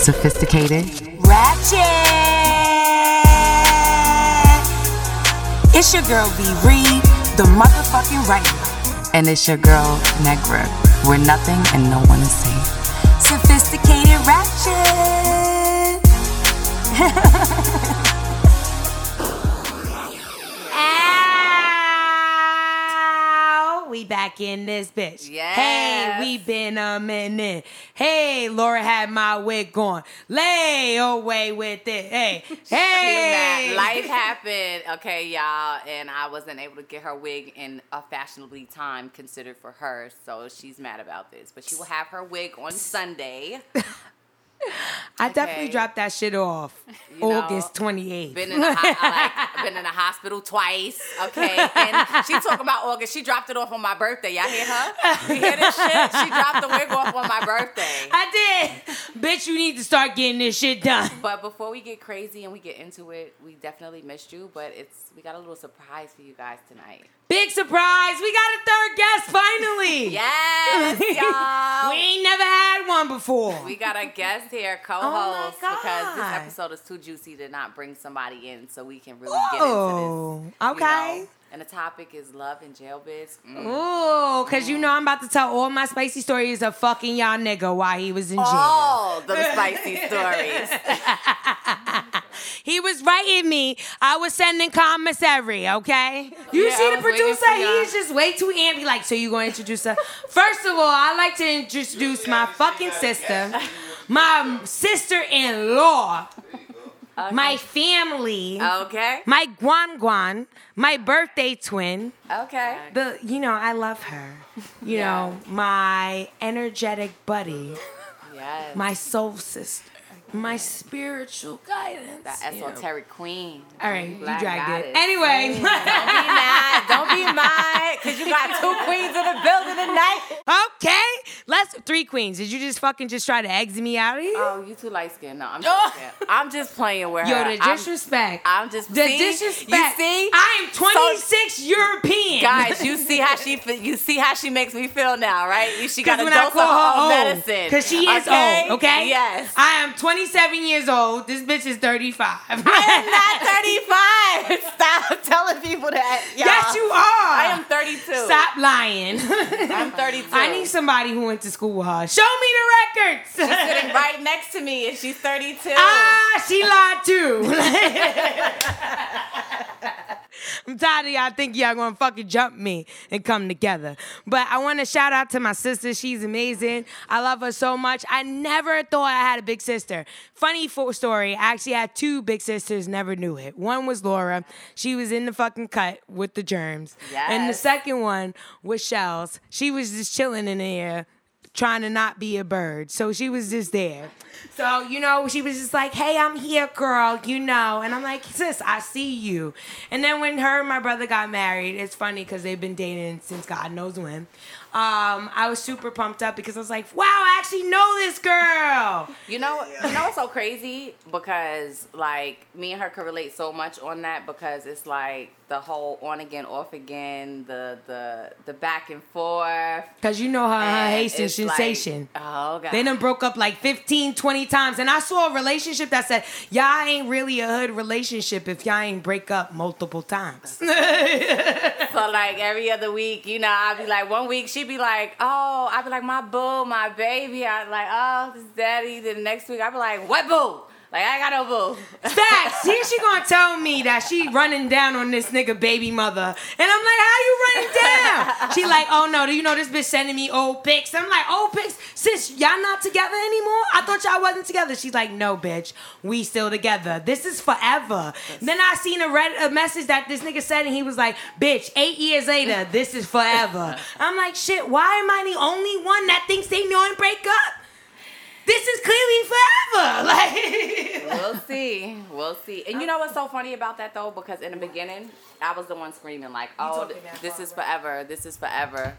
Sophisticated. Ratchet. It's your girl V Reed, the motherfucking writer. And it's your girl, Negra, where nothing and no one is safe. Sophisticated ratchet. back in this bitch. Yes. Hey, we been a minute. Hey, Laura had my wig on. Lay away with it. Hey, hey. Life happened, okay, y'all, and I wasn't able to get her wig in a fashionably time considered for her, so she's mad about this. But she will have her wig on Sunday. I definitely Okay. dropped that shit off You August 28th. Been in the ho- like been in the hospital twice, okay. And she talking about August. She dropped it off on my birthday. Y'all hear her? You hear this shit? She dropped the wig off on my birthday. I did. Bitch, you need to start getting this shit done. But before we get crazy and we get into it, we definitely missed you. But it's we got a little surprise for you guys tonight. Big surprise. We got a third guest finally. Yes, y'all. we ain't never had one before. We got a guest here, co-host, Oh because this episode is too juicy to not bring somebody in, so we can really get Oh, into this. Oh, you okay. know? And the topic is love and jail biz. Mm. Ooh, cause you know I'm about to tell all my spicy stories of fucking y'all nigga while he was in jail. All the spicy stories. He was writing me. I was sending commissary, okay? You Yeah, see the producer? He's just way too ampy. Like, so you going to introduce her? First of all, I like to introduce my fucking sister, my sister-in-law, my family, Okay. my guan guan, my birthday twin. Okay. The you know I love her. You Yeah. know my energetic buddy, Yes. my soul sister, my spiritual guidance. the you know. esoteric queen. All right, you dragged goddess. it. Anyway, Don't be mad. Don't be mad, because you got two queens in the building tonight. okay, let's three queens. Did you just fucking just try to exit me out of here? Oh, you too light skinned. No, I'm joking. I'm just playing with her. Yo, the I'm- disrespect. I'm, just the see? disrespect. You see? I am 26 European. Guys, you see how she you see how she makes me feel now, right? She got a dose of her her own old, medicine. Because she is okay? old, okay? Yes. I am 27 years old. This bitch is 35. I am not 35. Stop telling people that. Y'all. Yes, you are. I am 32. Stop lying. I'm 32. I need somebody who went to school with her. Show me the records. She's sitting right next to me, and she's 32. Ah, she lied too. I'm tired of y'all think y'all gonna fucking jump me and come together. But I wanna shout out to my sister. She's amazing. I love her so much. I never thought I had a big sister. Funny story, I actually had two big sisters, never knew it. One was Laura. She was in the fucking cut with the germs. And the second one was Shells. She was just chilling in there trying to not be a bird. So she was just there. So, you know, she was just like, hey, I'm here, girl, you know. And I'm like, sis, I see you. And then when her and my brother got married, it's funny because they've been dating since God knows when. Um, I was super pumped up because I was like, wow, I actually know this girl. You know, you know what's so crazy? Because like me and her could relate so much on that because it's like the whole on again, off again, the the the back and forth. Because you know her, her Haitian it's like- sensation. oh god. They done broke up like 15, 20 times. And I saw a relationship that said, y'all ain't really a hood relationship if y'all ain't break up multiple times. So like every other week, you know, I'd be like one week she'd be like, oh, I'd be like my boo, my baby. I'd be like, oh, this is daddy. Then the next week I'd be like, what boo? Like I got no boo. Facts. Here she gonna tell me that she running down on this nigga baby mother. And I'm like, how you running down? she like, oh no, do you know this bitch sending me old pics? I'm like, old pics? Sis, y'all not together anymore? I thought y'all wasn't together. She's like, no, bitch, we still together. This is forever. Then I seen a, read, a message that this nigga said and he was like, bitch, eight years later, this is forever. I'm like, shit, why am I the only one that thinks they know and break up? This is clearly forever. Like We'll see. We'll see. And you know what's so funny about that though? Because in the beginning, I was the one screaming like, "Oh, this is forever. This is forever."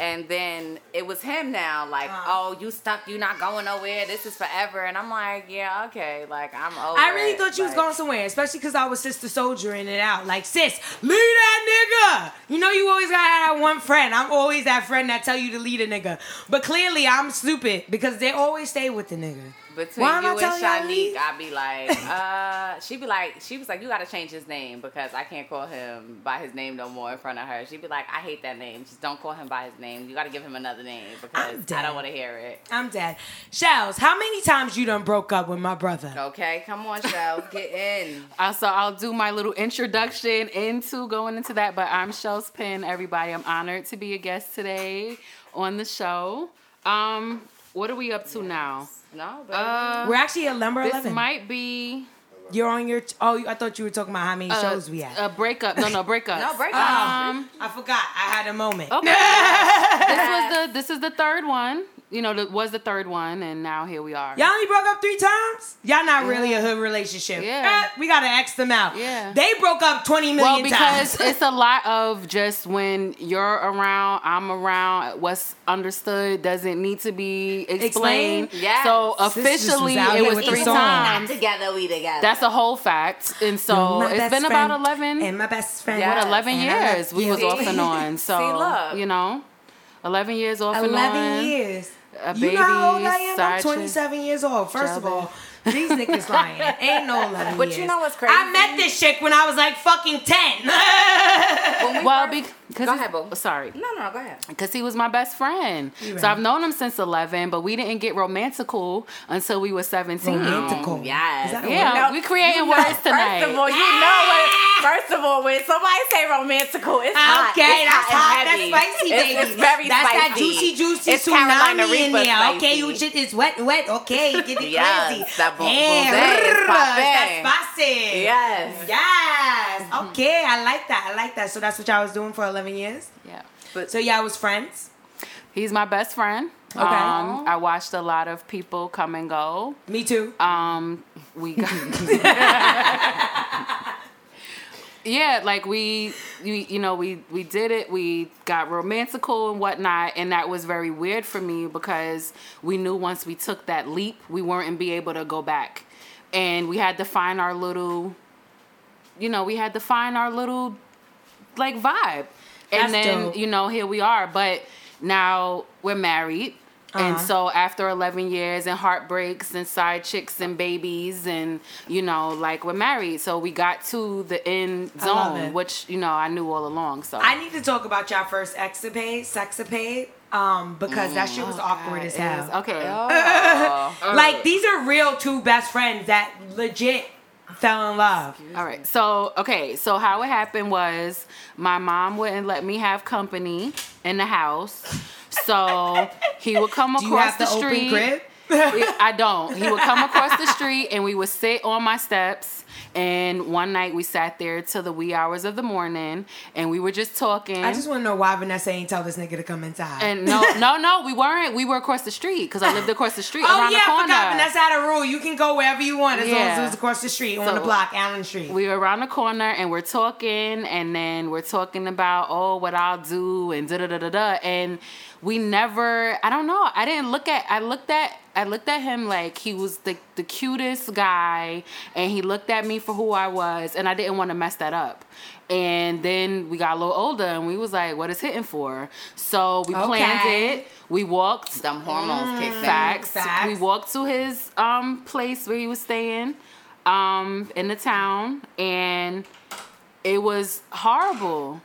And then it was him now, like, Uh-huh. "Oh, you stuck. You not going nowhere. This is forever." And I'm like, "Yeah, okay. Like, I'm over." I really it. thought you was going somewhere, especially because I was sister soldiering it out. Like, sis, leave that nigga. You know you always gotta have that one friend. I'm always that friend that tell you to lead a nigga. But clearly I'm stupid because they always stay with the nigga. Between Why am you and Shanique, I'd be like, uh, she'd be like, she was like, you gotta change his name because I can't call him by his name no more in front of her. She'd be like, I hate that name. Just don't call him by his name. You gotta give him another name because I don't want to hear it. I'm dead. Shells, how many times you done broke up with my brother? Okay, come on, Shells, get in. Uh, so I'll do my little introduction into going into that. But I'm Shells Penn, everybody. I'm honored to be a guest today on the show. Um, what are we up to now? No, but Uh, We're actually at number this 11. might be You're on your. oh, I thought you were talking about how many a, shows we had. a breakup. No, no breakup. no breakup. Um, I forgot. I had a moment. okay. this was the this is the third one. You know, the, was the third one, and now here we are. Y'all only broke up three times? Y'all not really a hood relationship. Yeah. Eh, we gotta X them out. Yeah. They broke up 20 million Well, because times. it's a lot of just when you're around, I'm around. What's understood doesn't need to be explained. Explained? Yes. So Sisters was officially, it was with the three song. times. together, we together. That's a whole fact, and so it's been about eleven. And my best friend. Yeah. what eleven And years we was off and on. So See, look. you know, eleven years off and 11 on. years. A you know how old I am? side I'm 27 years old. First of all, these niggas lying. Ain't no 11 But years. you know what's crazy? I met this chick when I was like fucking 10. When we Well, first- because Go ahead, boo. Oh, sorry, no, no, go ahead. because he was my best friend. You So. I've known him since eleven, but we didn't get romantical until we were seventeen. Romantical. Yes. Is Yeah, word? we creating You know- words tonight. First of all, you know what? First of all, when somebody say romantical, it's hot. Okay, that's hot. hot. That's spicy, It's- baby. It's, very That's spicy. that juicy, juicy it's Carolina tsunami in there. spicy. Okay, you shit is wet, wet. Okay, get it Yes, crazy. that bo- yeah, that's spicy. Yes. Yes. Okay, I like that. I like that. So that's what y'all was doing for 11 years. Yeah. But so y'all was friends. He's my best friend. Okay. Um, I watched a lot of people come and go. Me too. Um, we got yeah, like we, we, you know, we we did it. We got romantical and whatnot, and that was very weird for me because we knew once we took that leap, we weren't be able to go back, and we had to find our little, you know, we had to find our little like vibe, That's and then dope. you know here we are. But now we're married. And Uh-huh. so after 11 years and heartbreaks and side chicks and babies and you know like we're married so we got to the end zone which you know I knew all along so I need to talk about y'all first exapade, sexapade, um, because that shit was awkward as hell. okay Oh. Like these are real two best friends that legit fell in love. all right so okay so how it happened was my mom wouldn't let me have company in the house so he would come Do you across have the, the open street crib? I don't. He would come across the street and we would sit on my steps. And one night we sat there till the wee hours of the morning and we were just talking. I just want to know why Vanessa ain't tell this nigga to come inside. and no, no, no, we weren't. We were across the street because I lived across the street oh around yeah, the I forgot Vanessa had a rule. You can go wherever you want as long as it was across the street, on the block, Allen Street. we were around the corner and we're talking and then we're talking about oh what I'll do and da da da da da and we never I don't know. I didn't look at I looked at I looked at him like he was the the cutest guy and he looked at me for who I was and I didn't want to mess that up. And then we got a little older and we was like what is hitting for? So we planned it. We walked some hormones kicked facts. Facts. We walked to his um place where he was staying um in the town and it was horrible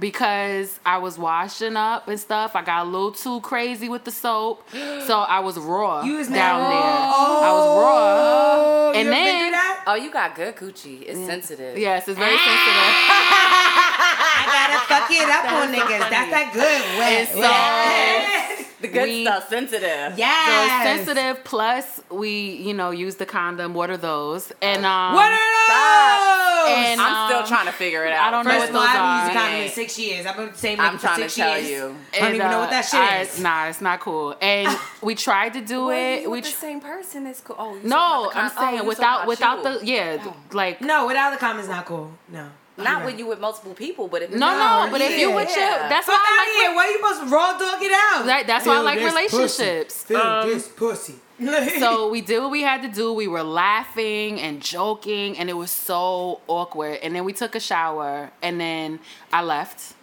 because I was washing up and stuff. I got a little too crazy with the soap. So I was raw You was down mad there. raw? I was raw. Oh, And you then- to that? Oh, you got good coochie. It's sensitive. Yes, it's very ah! sensitive. I gotta fuck it up on niggas. That's that good wet. And so- wet. The good We- stuff, sensitive. So sensitive. Plus, we, you know, use the condom. What are those? And um, What are those? And, I'm still um, trying to figure it out. I don't know First what of all, those I haven't are. used a condom in six years. I've been saying I'm it for trying to tell years. you. I don't And, even know uh, what that shit I- is. Nah, it's not cool. And we tried to do it. We the tr- same person is cool. Oh, you no, talking about the I'm con- oh, saying without without about the you. yeah, like No, without the condom is not cool. No. Not when you with multiple people, but if it's No, no, but if you yeah. with your, that's Fuck why out I like. here. Why you supposed to raw dog it out? That, that's why I like relationships. Pussy. Feel Um, this pussy. so we did what we had to do. We were laughing and joking, and it was so awkward. And then we took a shower, and then I left,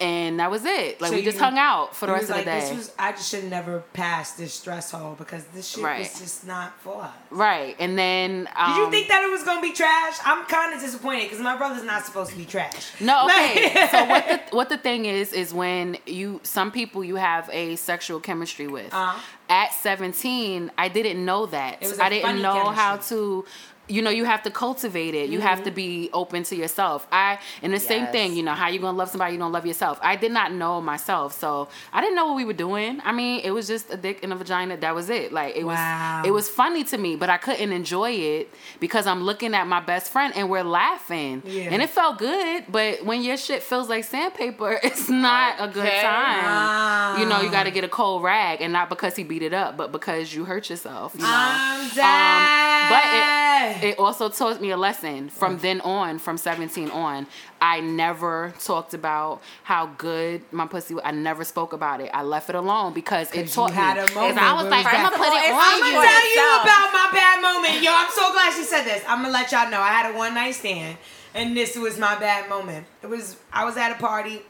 and that was it. Like So we just you- hung out for the rest of the day. This was, I just should never pass this stress hole because this shit Right. was just not for us. right, and then um, Did you think that it was gonna be trash? I'm kind of disappointed because my brother's not supposed to be trash. No, okay. Like- so what the what the thing is is when you some people you have a sexual chemistry with. Uh-huh. At 17, I didn't know that. It was a I didn't know how to you know, you have to cultivate it. You have to be open to yourself. I and the same thing, you know, how you gonna love somebody you don't love yourself. I did not know myself, so I didn't know what we were doing. I mean, it was just a dick and a vagina. That was it. Like it Wow. was, it was funny to me, but I couldn't enjoy it because I'm looking at my best friend and we're laughing, Yeah. and it felt good. But when your shit feels like sandpaper, it's not a good Okay. time. You know, you got Ah. to get a cold rag, and not because he beat it up, but because you hurt yourself. You know. I'm Um, but it, it also taught me a lesson from mm. then on, from 17 on. I never talked about how good my pussy was. I never spoke about it. I left it alone because it taught you had me. a moment I was like, I'm gonna put it on I'm gonna tell you about my bad moment. Yo, I'm so glad she said this. I'm gonna let y'all know I had a one night stand, and this was my bad moment. It was I was at a party.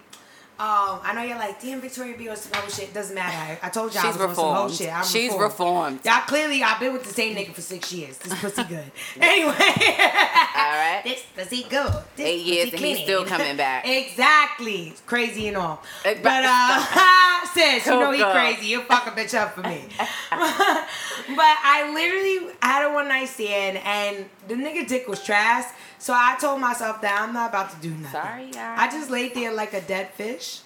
Um, I know you're like, damn, Victoria be on some whole shit. Doesn't matter. I, I told y'all I She's was on some whole shit. I'm She's reformed. reformed. Y'all clearly, I've been with the same nigga for six years. This pussy good. anyway, All right. this pussy good. This Eight years and he's still coming back. exactly. Crazy and all. Uh, But uh, sis, you know he crazy. You'll fuck a bitch up for me. but I literally had a one night stand and the nigga dick was trash. So I told myself that I'm not about to do nothing. Sorry, y'all. I just laid there like a dead fish.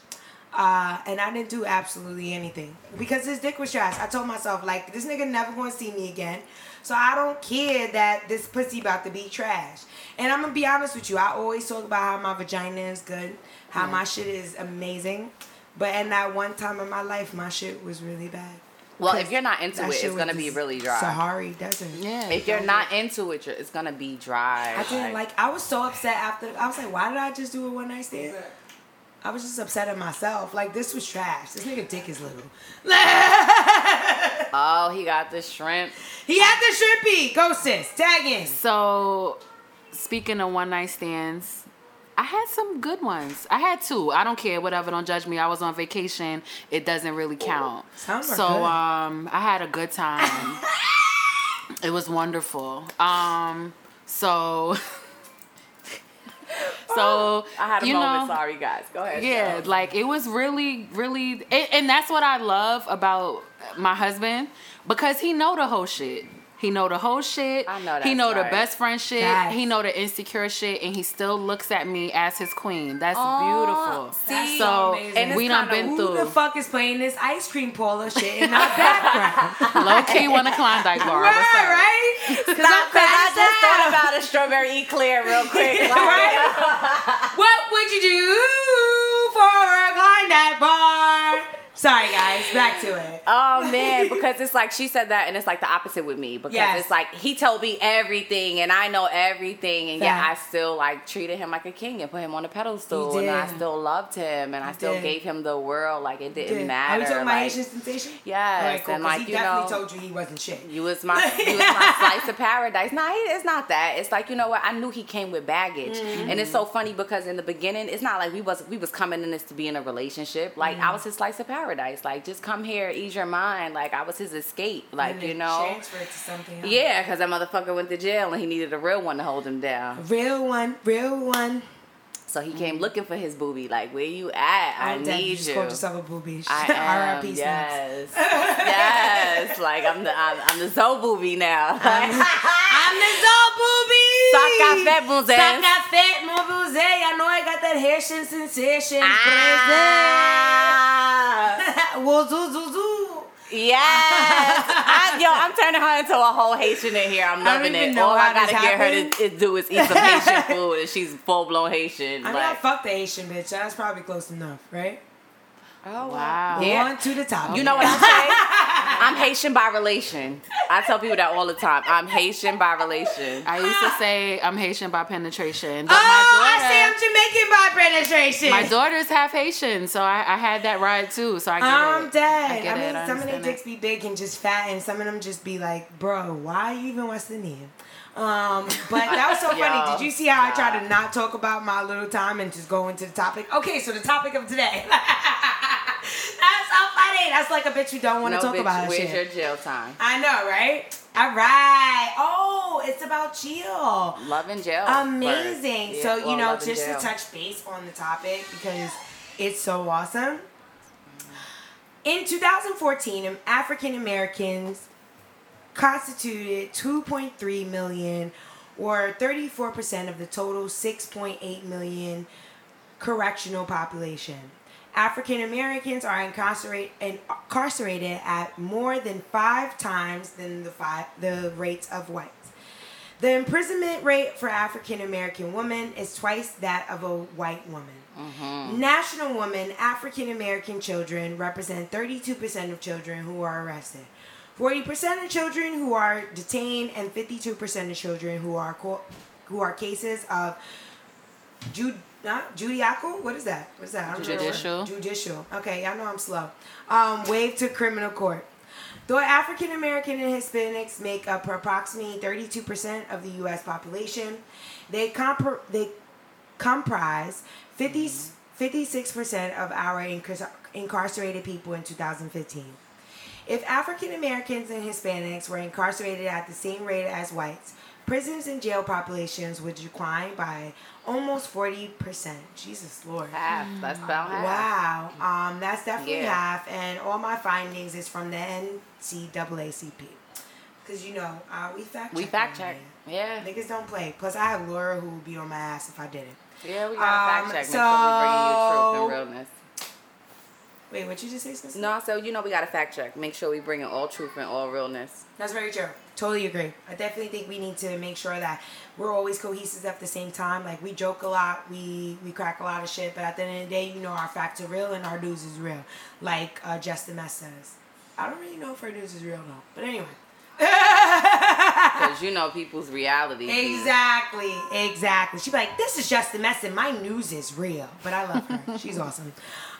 Uh, and I didn't do absolutely anything because his dick was trash. I told myself like this nigga never gonna see me again, so I don't care that this pussy about to be trash. And I'm gonna be honest with you. I always talk about how my vagina is good, how my shit is amazing, but in that one time in my life, my shit was really bad. Well, if you're not into it, it's gonna be really dry. Sahari Desert. Yeah. If you're not into it, it's gonna be dry. I didn't like. I was so upset after. I was like, why did I just do a one night stand? I was just upset at myself. Like this was trash. This nigga dick is little. Oh, he got the shrimp. he had the shrimpy. Go sis. Tag in. So, speaking of one night stands, I had some good ones. I had two. I don't care, whatever. Don't judge me. I was on vacation. It doesn't really count. So, um, I had a good time. it was wonderful. Um, so, so I had a you moment. know, Sorry, guys. Go ahead. yeah, Joe. like it was really, really, and, and that's what I love about my husband because he know the whole shit. He know the whole shit. I know that. He that's know the best friend shit. Facts. He know the insecure shit, and he still looks at me as his queen. That's Aw, beautiful. see? so. And we done kinda- been Who the fuck is playing this ice cream Paula shit in our background? Low key want a Klondike bar. What's right, right? Because Stop, cause I just thought about a strawberry eclair real quick. Like, What would you do for a Klondike bar? Sorry, guys. Back to it. Oh man, because it's like she said that, and it's like the opposite with me. Because Yes. it's like he told me everything, and I know everything, and yet I still like treated him like a king and put him on a pedestal, You and I still loved him, and I still did. gave him the world. Like it didn't Are matter. we talking about like, Asian sensation? Yes, Alright, cool, and like he you definitely know, told you he wasn't shit. You was my you was my slice of paradise. Nah, it's not that. It's like you know what? I knew he came with baggage, and it's so mm-hmm. funny because in the beginning, it's not like we was we was coming in this to be in a relationship. Like I mm-hmm. was his slice of paradise. Like just come here, ease your mind. Like I was his escape. Like you know. transfer it to something else. Yeah, because that motherfucker went to jail and he needed a real one to hold him down. Real one, real one. So he came looking for his booby. Like, where you at? I I'm dead. need you just you. called yourself a booby. I am. R.I.P. Yes. yes. Like I'm the I'm, I'm the Zoe booby now. I'm the Zoe booby. Saca fé, Buzé. Saca fé, mon buzé. I know I got that Haitian sensation. Ah. Crazy. Whoa, zoo, zoo, zoo. Yes. I, yo, I'm turning her into a whole Haitian in here. I'm loving even it. All I gotta this get her to, to do is eat some Haitian food, and she's full blown Haitian. I mean, I like, fucked the Haitian bitch. That's probably close enough, right? oh Wow. Yeah. On to the top. You know what I say? I'm Haitian by relation. I tell people that all the time. I'm Haitian by relation. I used to say I'm Haitian by penetration, but oh, my daughter, I say I'm Jamaican by penetration. my daughter's half Haitian, so I, I had that ride too. So I get I'm it. dead. I I, get mean, it. I some of their dicks be big and just fat, and some of them just be like, bro, why are you even West Indian? Um, but that was so funny. Did you see how I tried to not talk about my little time and just go into the topic? Okay, so the topic of today. That's like a bitch you don't want to no, talk bitch, about. where's shit. your jail time? I know, right? All right. Oh, it's about Jill. Love in jail. Amazing. first. so, Yeah, you know, just to touch base on the topic because it's so awesome. In 2014, African Americans constituted 2.3 million or 34% of the total 6.8 million correctional population. African Americans are incarcerate, incarcerated at more than five times than the five the rates of whites. The imprisonment rate for African American women is twice that of a white woman. Mm-hmm. National women, African American children represent 32% of children who are arrested, 40% of children who are detained, and 52% of children who are co- who are cases of not Judiacal? What is that? What is that? I don't know the. Judicial. Judicial. Okay, I know I'm slow. Um, wave to criminal court. Though African American and Hispanics make up approximately 32% of the U.S. population, they compr- they comprise 50, 56% of our incar- incarcerated people in 2015. If African Americans and Hispanics were incarcerated at the same rate as whites, prisons and jail populations would decline by almost 40%. Jesus Lord. half. That's about half. Wow. Um, that's definitely Yeah. half. And all my findings is from the NCAACP. Because, you know, uh, we fact check. We fact check. Yeah. Niggas don't play. Plus, I have Laura who would be on my ass if I didn't. Yeah, we gotta Um, fact check. Make sure we bringing you truth and realness. Wait, what you just say, sister? No, so you know we gotta fact check. Make sure we bringing all truth and all realness. That's very true. Totally agree. I definitely think we need to make sure that we're always cohesive at the same time. Like we joke a lot, we we crack a lot of shit, but at the end of the day, you know our facts are real and our news is real. Like uh, Justin Mess says. I don't really know if her news is real though. But anyway. Because you know people's reality. Exactly, exactly. She'd be like, "This is just a mess, and my news is real." But I love her. She's awesome.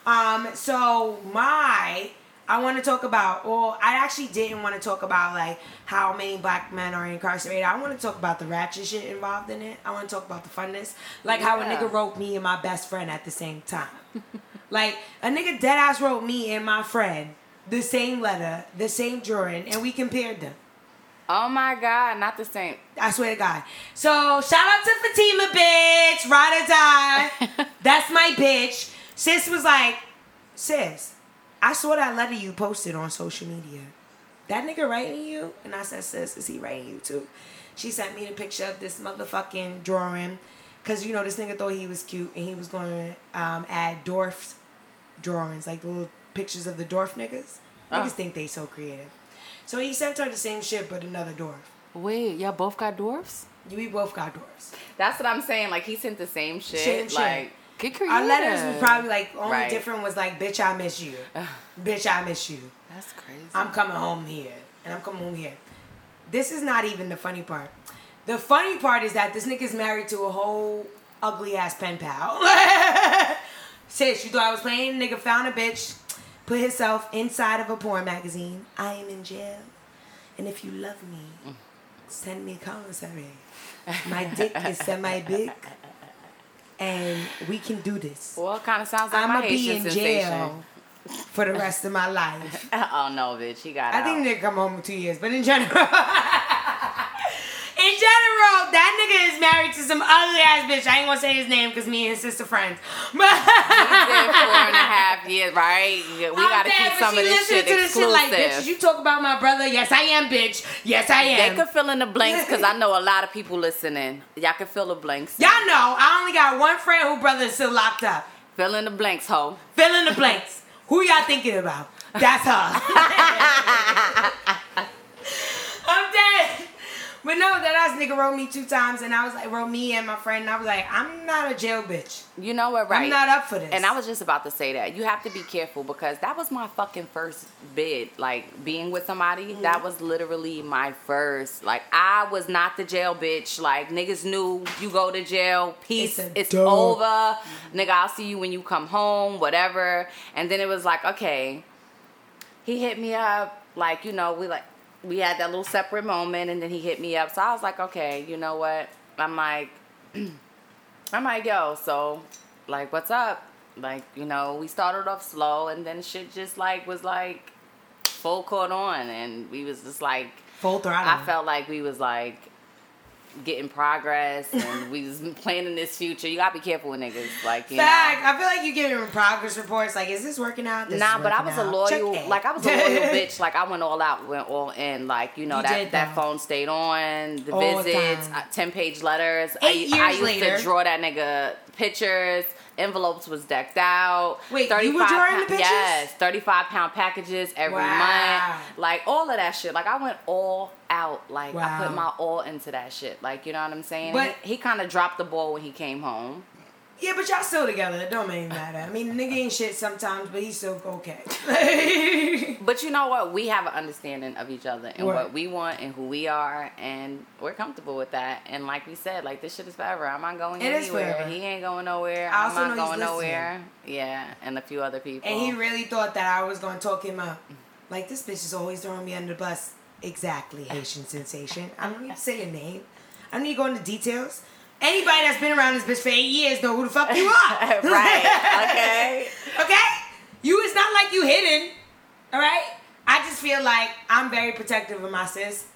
Um, so my, I want to talk about. Well, I actually didn't want to talk about like how many black men are incarcerated. I want to talk about the ratchet shit involved in it. I want to talk about the funness, like how a nigga wrote me and my best friend at the same time. like a nigga dead ass wrote me and my friend the same letter, the same drawing, and we compared them. Oh my God, not the same. I swear to God. So shout out to Fatima, bitch. Ride or die. That's my bitch. Sis was like, sis, I saw that letter you posted on social media. That nigga writing you? And I said, sis, is he writing you too? She sent me the picture of this motherfucking drawing. Cause you know this nigga thought he was cute and he was gonna um, add dwarfs drawings, like little pictures of the dwarf niggas. Niggas Oh. think they so creative. So he sent her the same shit but another dwarf. Wait, y'all both got dwarfs? We both got dwarfs. That's what I'm saying. Like he sent the same shit. Same shit. Like Get creative. Our letters was probably like only Right. different was like, bitch, I miss you. bitch, I miss you. That's crazy. I'm coming home here. And I'm coming home here. This is not even the funny part. The funny part is that this nigga's married to a whole ugly ass pen pal. Sis, you thought I was playing? Nigga found a bitch, put himself inside of a porn magazine. I am in jail. And if you love me, mm. send me a commissary. My dick is semi big. And we can do this. well, it kind of sounds like I'm gonna be in sensation. jail for the rest of my life. oh no, bitch, he got I out. think they come home in two years, but in general, in general, that nigga is married to some ugly ass bitch. I ain't gonna say his name because me and his sister friends. But four and a half years, right? We I'm gotta dead, keep some of this shit to this exclusive. like, bitch, you talk about my brother. Yes, I am, bitch. Yes, I am. they could fill in the blanks because I know a lot of people listening. Y'all can fill the blanks. Y'all know I only got one friend who brother is still locked up. Fill in the blanks, ho. Fill in the blanks. Who y'all thinking about? That's her. I'm dead. But no, that ass nigga wrote me two times, and I was like, wrote me and my friend, and I was like, I'm not a jail bitch. You know what, right? I'm not up for this. And I was just about to say that. You have to be careful because that was my fucking first bid. Like being with somebody, Mm-hmm. that was literally my first. Like I was not the jail bitch. Like niggas knew you go to jail, peace, It's it's, over. Nigga, I'll see you when you come home, whatever. And then it was like, okay, he hit me up, like, you know, we like we had that little separate moment and then he hit me up. So I was like, okay, you know what? I'm like I'm like, yo, so like what's up? Like, you know, we started off slow and then shit just like was like full court on and we was just like full throttle. I felt like we was like getting progress and we was planning this future. You gotta be careful with niggas. Like you know. Fact, I feel like you giving progress reports. Like, is this working out? This Nah, is but I working was a out. loyal, Check like I was a loyal bitch. Like I went all out, went all in. Like you know You that that phone stayed on, the All visits, uh, ten page letters. Eight I, I years used later. to draw that nigga pictures. Envelopes was decked out. Wait, you were drawing the pictures? Yes, thirty five pound packages every Wow. month. Like all of that shit. Like I went all out. Like I put my all into that shit. Like you know what I'm saying. But- he, he kind of dropped the ball when he came home. Yeah, but y'all still together. It don't even matter. I mean, nigga ain't shit sometimes, but he's still okay. But you know what? We have an understanding of each other and Right. what we want and who we are, and we're comfortable with that. And like we said, like this shit is forever. I'm not going It anywhere. He ain't going nowhere. I I'm not going nowhere. Yeah, and a few other people. and he really thought that I was gonna talk him up. Like this bitch is always throwing me under the bus. Exactly, Haitian sensation. I don't need to say your name. I don't need to go into details. Anybody that's been around this bitch for eight years know who the fuck you are. right. Okay. okay? You it's not like you hidden. Alright? I just feel like I'm very protective of my sis.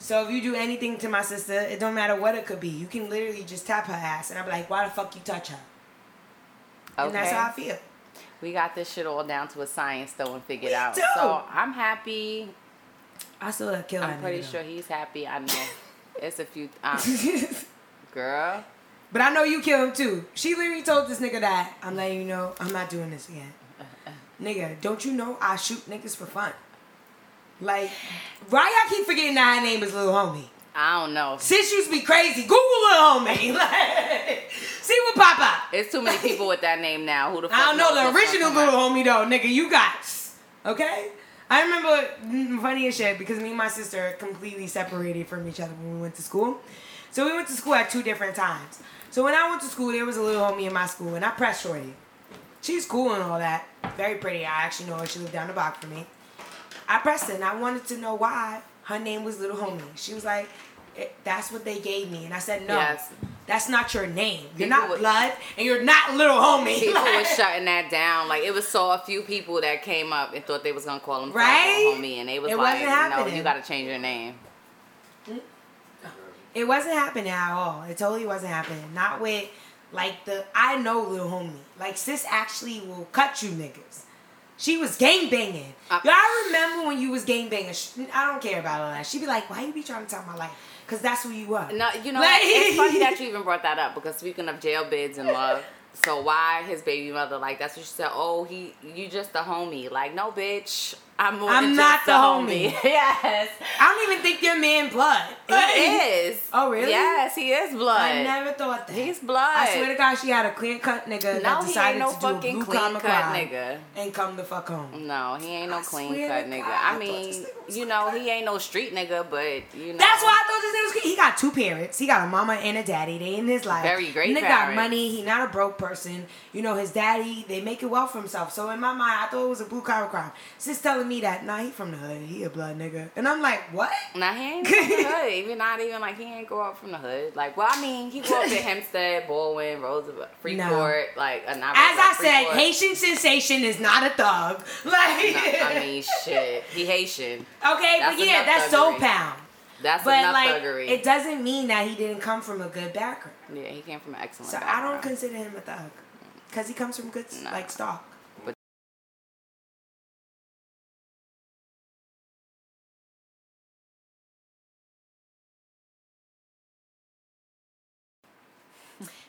So if you do anything to my sister, it don't matter what it could be. You can literally just tap her ass and I'm like, why the fuck you touch her? Okay. And that's how I feel. We got this shit all down to a science though and figured We out. do. So I'm happy. I still have kill I'm pretty nigga, sure he's happy. I know. It's a few. Um, girl. But I know you kill him too. She literally told this nigga that I'm letting you know I'm not doing this again. Nigga, don't you know I shoot niggas for fun? Like, why y'all keep forgetting that her name is Lil Homie? I don't know. Sis used to be crazy. Google Lil Homie. Like, see what pop up. It's too many people with that name now. Who the fuck I don't know knows the original Little Homie though, nigga. You guys, okay? I remember funny as shit because me and my sister completely separated from each other when we went to school. So we went to school at two different times. So when I went to school, there was a little homie in my school, and I pressed Shorty. She's cool and all that, very pretty. I actually know her. She lived down the block from me. I pressed her, and I wanted to know why her name was Little Homie. She was like, "Eh, "That's what they gave me," and I said, "No, Yes. that's not your name. You're People not would- blood, and you're not Little Homie." People was shutting that down. Like it was so a few people that came up and thought they was gonna call him Right? homie, and they was It like, wasn't "No, you gotta change your name." It wasn't happening at all. It totally wasn't happening. Not with like the I know little homie. Like sis actually will cut you niggas. She was gang banging. Uh, Y'all remember when you was gang banging? I don't care about all that. She'd be like, "Why you be trying to tell my life?" Cause that's who you are. No, you know, Like- it's funny that you even brought that up because speaking of jail bids and love, so why his baby mother like that's what she said? Oh, he, you just a homie. Like no, bitch, I'm more I'm not the a homie. yes, I don't even think you're man blood. he is. Oh, really? Yes, he is blood. I never thought that. He's blood. I swear to God, she had a clean cut nigga No, that he decided ain't no to do a fucking blue clean cut nigga. and come the fuck home. No, he ain't no I clean cut nigga. God, I mean, you know, he ain't no street nigga, but you know. That's why I thought this nigga was cute. He got two parents. He got a mama and a daddy. They in his life. Very great Nigga got money. He not a broke person. You know, his daddy, they make it well for himself. So in my mind, I thought it was a blue collar crime. Sis telling me that, nah, he from the hood. He a blood nigga. And I'm like, what? Nah, he ain't from the hood. Even not even like he ain't grow up from the hood. Like, well, I mean, he grew up in Hempstead, Baldwin, Roosevelt, Freeport, like, uh, not As I Roosevelt, said, Haitian sensation is not a thug. Like, No, I mean, shit. He Haitian. okay, that's but yeah, that's soul pound. That's But enough like, thuggery. it doesn't mean that he didn't come from a good background. yeah, he came from an excellent. So I don't consider him a thug, cause he comes from good Nah. like stock.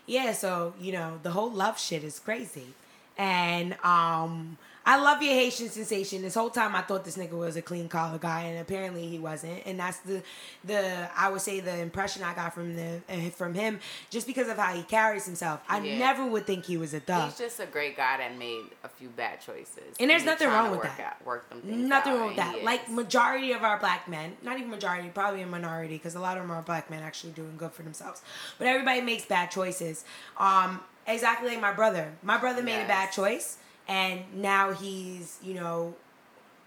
Yeah, so you know the whole love shit is crazy, and um, I love your Haitian sensation. This whole time I thought this nigga was a clean collar guy, and apparently he wasn't. And that's the the I would say the impression I got from the uh, from him just because of how he carries himself. I Yeah. never would think he was a thug. He's just a great guy that made a few bad choices. And there's he's nothing wrong with that. Out, work them Nothing out, wrong with that. Like majority of our black men, not even majority, probably a minority, because a lot of them are black men actually doing good for themselves. But everybody makes bad choices. Um, exactly like my brother. My brother made a bad choice, and now he's you know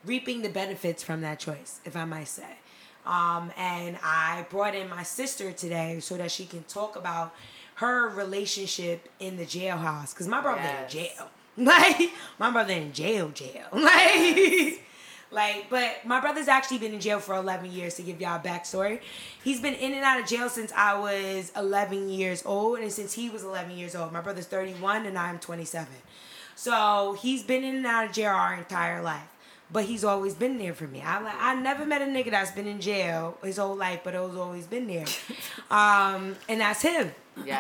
reaping the benefits from that choice, if I might say. Um, and I brought in my sister today so that she can talk about her relationship in the jailhouse. Cause my brother Yes. in jail. Like my brother in jail, jail. Like, like, but my brother's actually been in jail for 11 years. To give y'all a backstory, he's been in and out of jail since I was 11 years old, and since he was 11 years old. My brother's 31 and I'm 27. So he's been in and out of jail our entire life. But he's always been there for me. I like I never met a nigga that's been in jail his whole life, but it's always been there. Um, and that's him.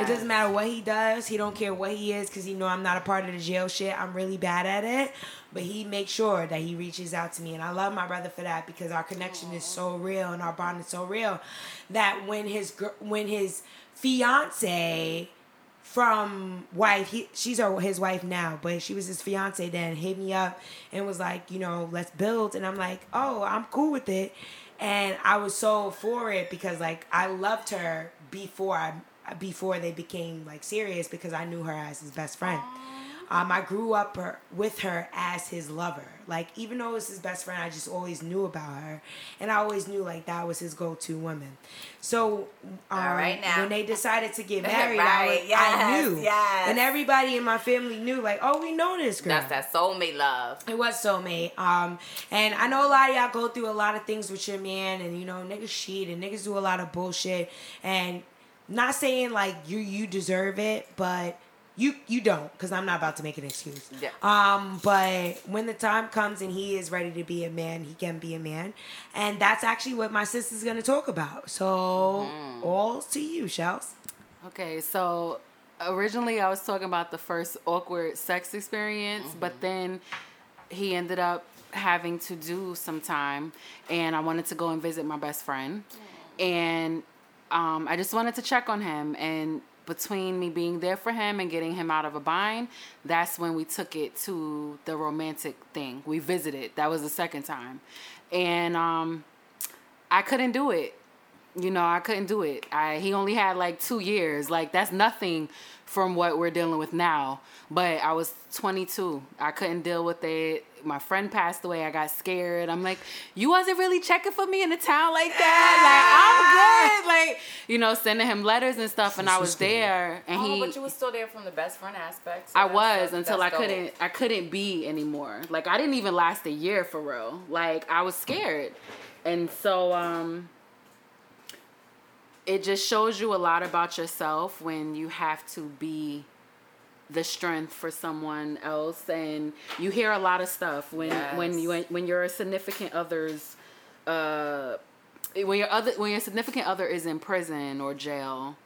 It doesn't matter what he does. He don't care what he is because he know I'm not a part of the jail shit. I'm really bad at it. But he makes sure that he reaches out to me, and I love my brother for that because our connection is so real and our bond is so real that when his when his fiance from wife he, she's our, his wife now but she was his fiance then hit me up and was like you know let's build. And i'm like oh i'm cool with it. And i was so for it because like i loved her before i before they became like serious because i knew her as his best friend um, I grew up her, with her as his lover. Like, even though it was his best friend, I just always knew about her. And I always knew, like, that was his go to woman. So, um, All right now. when they decided to get married, I, was, yes, I knew. yes. And everybody in my family knew, like, oh, we know this girl. That's that soulmate love. It was soulmate. Um, and I know a lot of y'all go through a lot of things with your man, and you know niggas cheat and niggas do a lot of bullshit. And not saying like you you deserve it, but you you don't, because I'm not about to make an excuse. Yeah. Um, but when the time comes and he is ready to be a man, he can be a man, and that's actually what my sister's gonna talk about. So all to you, Shells. Okay, so originally I was talking about the first awkward sex experience, but then he ended up having to do some time, and I wanted to go and visit my best friend, and um, I just wanted to check on him. And between me being there for him and getting him out of a bind, that's when we took it to the romantic thing. We visited. That was the second time, and um, I couldn't do it. You know i couldn't do it. I he only had like two years. Like that's nothing from what we're dealing with now. But i was 22 i couldn't deal with it my friend passed away i got scared i'm like you wasn't really checking for me in the town like that like i'm good like you know sending him letters and stuff and i was there and oh, but you was still there from the best friend aspect. so I was that's- until I dope. couldn't I couldn't be anymore. Like I didn't even last a year for real. Like I was scared. And so um it just shows you a lot about yourself when you have to be the strength for someone else and you hear a lot of stuff when when you when your significant others uh when your other when your significant other is in prison or jail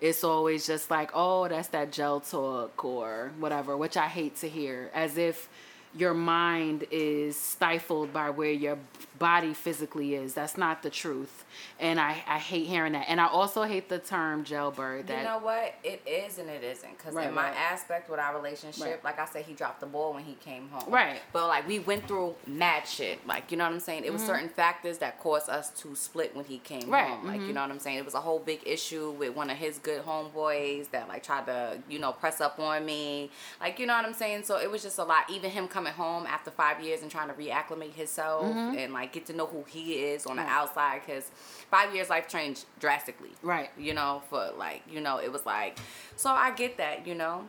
it's always just like oh that's that jail talk or whatever which i hate to hear as if your mind is stifled by where your body physically is that's not the truth and i i hate hearing that and i also hate the term jailbird that You know what? It is and it isn't. Because Right, in my right. aspect with our relationship, Right. like I said, he dropped the ball when he came home. Right. But like we went through mad shit. Like you know what I'm saying? It was certain factors that caused us to split when he came Mm-hmm. Right, home. Like mhm. you know what I'm saying? It was a whole big issue with one of his good homeboys that like tried to you know press up on me. Like you know what I'm saying? So it was just a lot. Even him coming home after five years and trying to reacclimate himself Mm-hmm. and like get to know who he is on the outside because five years life changed drastically Right. you know, for like, you know, it was like, so I get that, you know,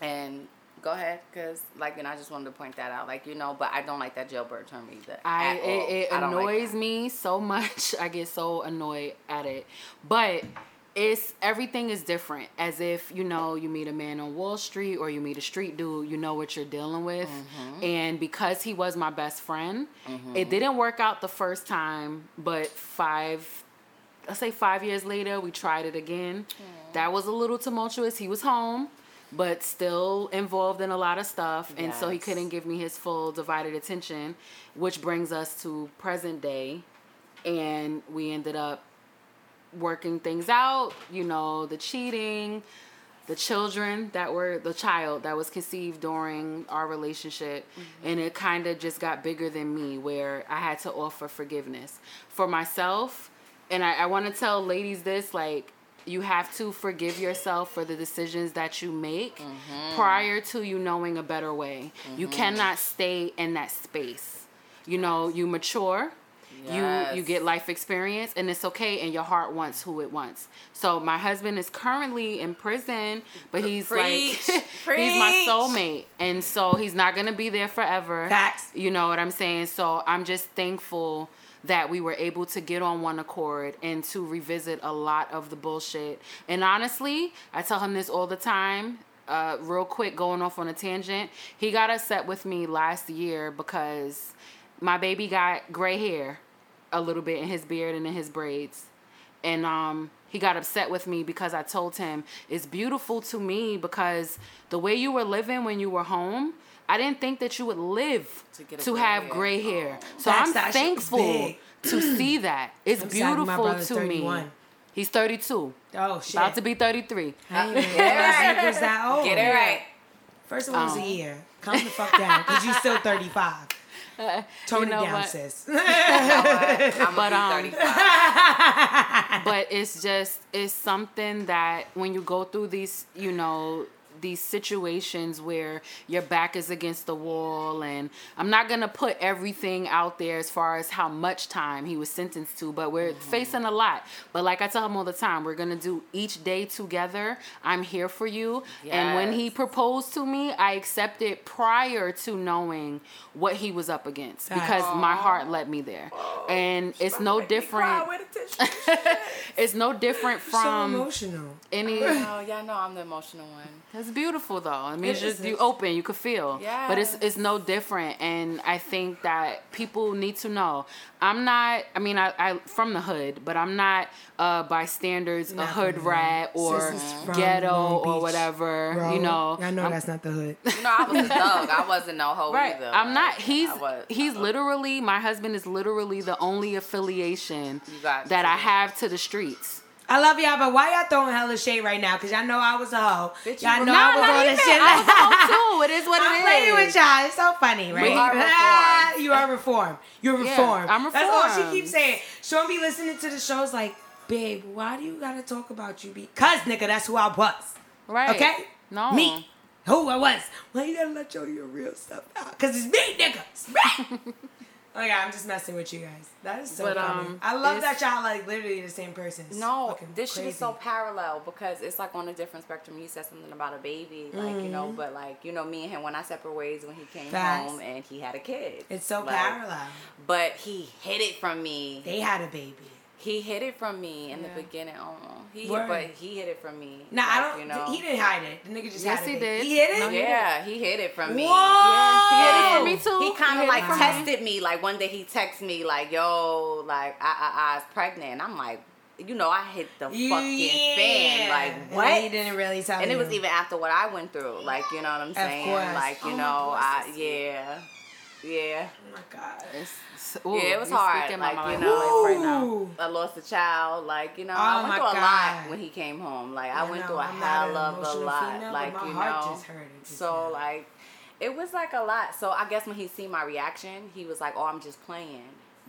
and go ahead, cause like, and I just wanted to point that out, like, you know, but I don't like that jailbird term either. I it, it I don't like annoys me so much. I get so annoyed at it. But it's everything is different. As if you know you meet a man on Wall Street or you meet a street dude, you know what you're dealing with. Mm-hmm. And because he was my best friend, it didn't work out the first time. But five, let's say five years later, we tried it again. That was a little tumultuous. He was home. but still involved in a lot of stuff. And so he couldn't give me his full divided attention, which brings us to present day. And we ended up working things out, you know, the cheating, the children that were the child that was conceived during our relationship. Mm-hmm. And it kind of just got bigger than me where i had to offer forgiveness. For myself and i, I want to tell ladies this like you have to forgive yourself for the decisions that you make mm-hmm. prior to you knowing a better way. You mm-hmm. cannot stay in that space. You know you mature you you get life experience and it's okay and your heart wants who it wants. So my husband is currently in prison but he's Preach. like he's my soulmate and so he's not gonna be there forever. Facts. you know what i'm saying? So i'm just thankful that we were able to get on one accord and to revisit a lot of the bullshit. And honestly i tell him this all the time uh, real quick going off on a tangent. He got upset with me last year because my baby got gray hair a little bit in his beard and in his braids. And um he got upset with me because I told him it's beautiful to me because the way you were living when you were home, I didn't think that you would live To to gray have hair. gray hair. So Facts, I'm that shit was thankful to see that. It's I'm beautiful brother's to 31. me. He's 32. Oh shit. About to be 33. I didn't right. he was that old. Get it right. First of all, it was Um. a year. Calm the fuck down, cause you're still 35. Tone You know it down, what? sis. I'm But, but, um, but it's just it's something that when you go through these you know these situations where your back is against the wall and i'm not gonna put everything out there as far as how much time he was sentenced to but we're facing a lot. But like i tell him all the time we're gonna do each day together. I'm here for you. And when he proposed to me i accepted prior to knowing what he was up against because my heart led me there. And it's no different it's no different so from emotional. any. Oh, y'all know I'm the emotional one. It's beautiful though. I mean, It just you open, you could feel. Yeah. But it's it's no different, and I think that people need to know. I'm not. I mean, I, I from the hood, but I'm not uh, by standards a hood rat hood. or Sis is from ghetto or whatever. Bro, you know, I know I'm- that's not the hood. You know, I was a thug. I wasn't no hoe Right. either. I'm not. He's I was- he's literally my husband is literally the only affiliation that to. I have to the streets. I love y'all, but why y'all throwing hella shade right now? Cause y'all know I was a hoe. Bitch, y'all know I was on the shit. I was a hoe too. It is what I'm it playing with y'all. It's so funny, right? are reformed. you are reformed. You're Yeah. I'm That's all she keeps saying. Sean be listening to the shows like, babe, why do you gotta talk about you? Because nigga, that's who I was. Right. Okay? No. Me. Who I was. Why you gotta let your, your real stuff out? Cause it's me, nigga. It's me. oh yeah, I'm just messing with you guys. That is so But, funny. um, I love that y'all like literally the same person. It's No, this shit is crazy. so parallel because it's like on a different spectrum. You said something about a baby, like you know, but like you know, me and him when I separate ways when he came Mm-hmm. Facts. home and he had a kid. It's so Like, parallel. But he hid it from me. They had a baby. He hid it from me in Yeah. the beginning. Almost. he Word. but he hid it from me. Nah, like, I don't. You know, He didn't hide it. The nigga just Yes, had a he baby. did. He hid it. No, he Yeah, he hid it from me. Whoa! He hid it for me too. He kind of hid like it from me. tested me. Like one day he texted me like, "Yo, like I, I, I was pregnant." And I'm like, you know, I hit the fucking fan. Like And what? he didn't really tell me. and it was even after what I went through. Like you know what I'm saying? course. Like you Oh, know, I yeah, yeah, Oh my god. It's- ooh, yeah. It was hard. Like you know, like right now. I lost a child. Like you know, Oh I went through a lot when he came home. Like I I went know, through a I'm hell of a lot. female, like you know, just hurted just so now. like it was like a lot. So I guess when he seen my reaction, he was like, "Oh, I'm just playing."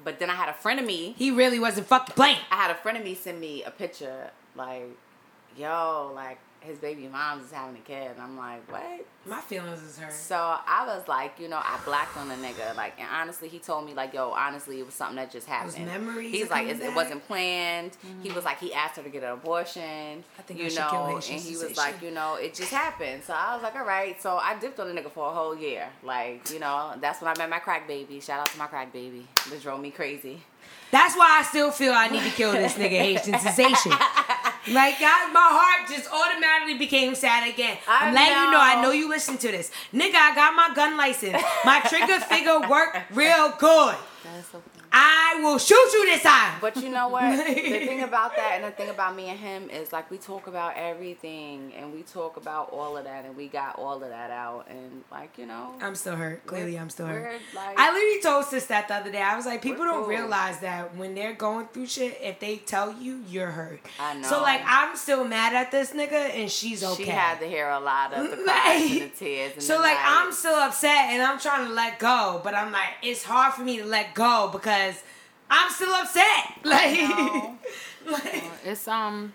But then I had a friend of me. He really wasn't fucking playing. I had a friend of me send me a picture like, "Yo, like his baby mom's is having a kid." And I'm like, "What?" My feelings is hurt. So I was like, you know, I blacked on the nigga. Like, and honestly, he told me like, yo, honestly, it was something that just happened. memories He's like, it wasn't planned. He was mm. like, he asked her to get an abortion. I think I you kill know, and he was like, you know, it just happened. So I was like, all right. So I dipped on the nigga for a whole year. Like, you know, that's when I met my crack baby. Shout out to my crack baby, which drove me crazy. That's why I still feel I need to kill this nigga Haitian sensation. Like God, my heart just automatically became sad again. I I'm letting you know. I know. you listen to this, nigga. I got my gun license. My trigger figure work real good. That's so. I will shoot you this time. But you know what? the thing about that and the thing about me and him is like we talk about everything and we talk about all of that and we got all of that out and like you know. I'm still hurt. Clearly, I'm still hurt. like- I literally told sis that the other day. I was like, people don't cool. realize that when they're going through shit, if they tell you, you're hurt. I know. So like, I'm still mad at this nigga, and she's okay. She had to hear a lot of the cries and the tears. And so like night. I'm still upset and I'm trying to let go, but I'm like it's hard for me to let go because I'm still upset. Like, like uh, It's um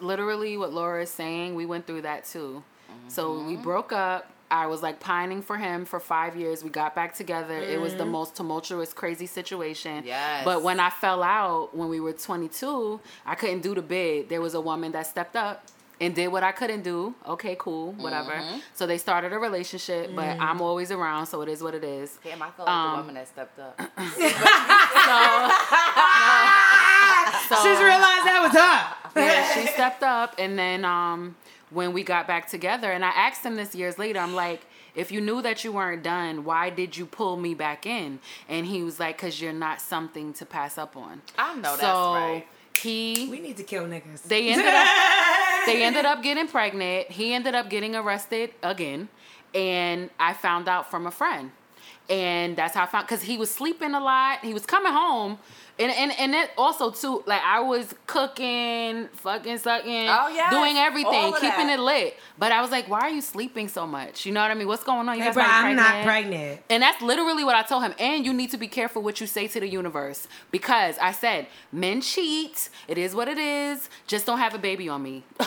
literally what Laura is saying. We went through that too. So we mm-hmm. broke up. I was like pining for him for five years. We got back together. It was the mm-hmm. most tumultuous, crazy situation. Yes. But when I fell out when we were 22, I couldn't do the bid. There was a woman that stepped up and did what I couldn't do. Okay, cool, whatever. So they started a relationship, but I'm always around, so it is what it is. Damn, I felt like Um, the woman that stepped up. So, just realized that was her. yeah, she stepped up and then um when we got back together and I asked him this years later, I'm like, if you knew that you weren't done, why did you pull me back in? And he was like, Cause you're not something to pass up on. I know that's so right. he we need to kill niggas. they ended up they ended up getting pregnant. He ended up getting arrested again. And I found out from a friend. And that's how I found because he was sleeping a lot. He was coming home. And and and it also too, like I was cooking, fucking sucking, Oh, yes. doing everything, keeping that. it lit. But I was like, why are you sleeping so much? You know what I mean? What's going on? You Hey, guys bro, not I'm not pregnant. and that's literally what I told him. And you need to be careful what you say to the universe. Because I said, men cheat. It is what it is. Just don't have a baby on me.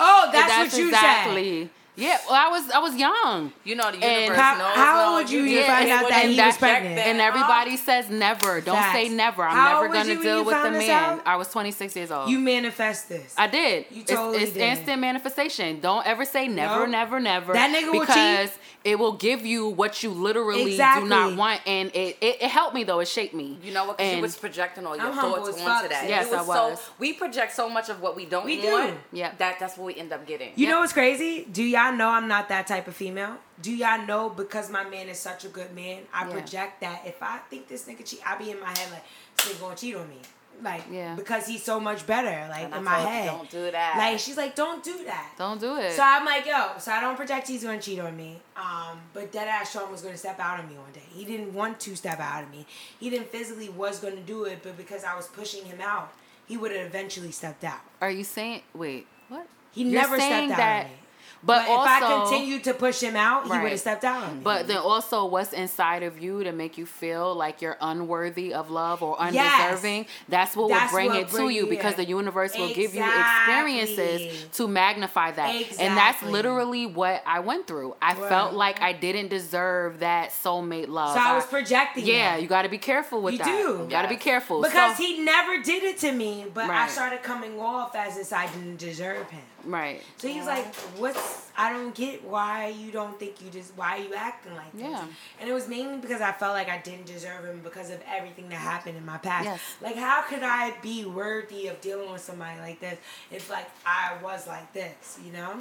Oh, that's, And what you said. Yeah, well, I was I was young. You know the And universe how- knows. how would you just find out that you he was pregnant? that And everybody says never. Don't say never. I'm How never gonna deal with the man. out? I was 26 years old. You manifest this. I did. You It's- totally it's, did. instant manifestation. Don't ever say never, No. never, never. That nigga will cheat. because it will give you what you literally Exactly. do not want, and it, it it helped me though. It shaped me. You know what? Because you was projecting all your I'm thoughts onto fuck, that. sis. Yes, You I So, was. we project so much of what we don't We do. want. Yeah. That that's what we end up getting. You Yeah. know what's crazy? Do y'all know I'm not that type of female? Do y'all know because my man is such a good man, I Yeah. project that if I think this nigga cheat, I be in my head like, this nigga gonna cheat on me. Like, Yeah. because he's so much better, like And in my head. don't do that. Like, she's like, don't do that. Don't do it. So I'm like, yo, so I don't project he's gonna cheat on me. Um, but Deadass Sean was gonna step out on me one day. He didn't want to step out of me. He didn't physically was gonna do it, but because I was pushing him out, he would have eventually stepped out. Are you saying? Wait, what? He You're never stepped out that- on me. But, But, also, if I continued to push him out, he would have stepped out on me. But then also, what's inside of you to make you feel like you're unworthy of love or Yes. undeserving? That's what That's will bring what it to you you because the universe will give you experiences to magnify that. And that's literally what I went through. I felt like I didn't deserve that soulmate love. so I was projecting. Yeah, that. you got to be careful with You that. do. You got to be careful because So- he never did it to me, but I started coming off as if I didn't deserve him. Right. So he's like, "What's? I don't get why you don't think you just why are you acting like this." Yeah. And it was mainly because I felt like I didn't deserve him because of everything that happened in my past. Yes. Like, how could I be worthy of dealing with somebody like this if like I was like this, you know?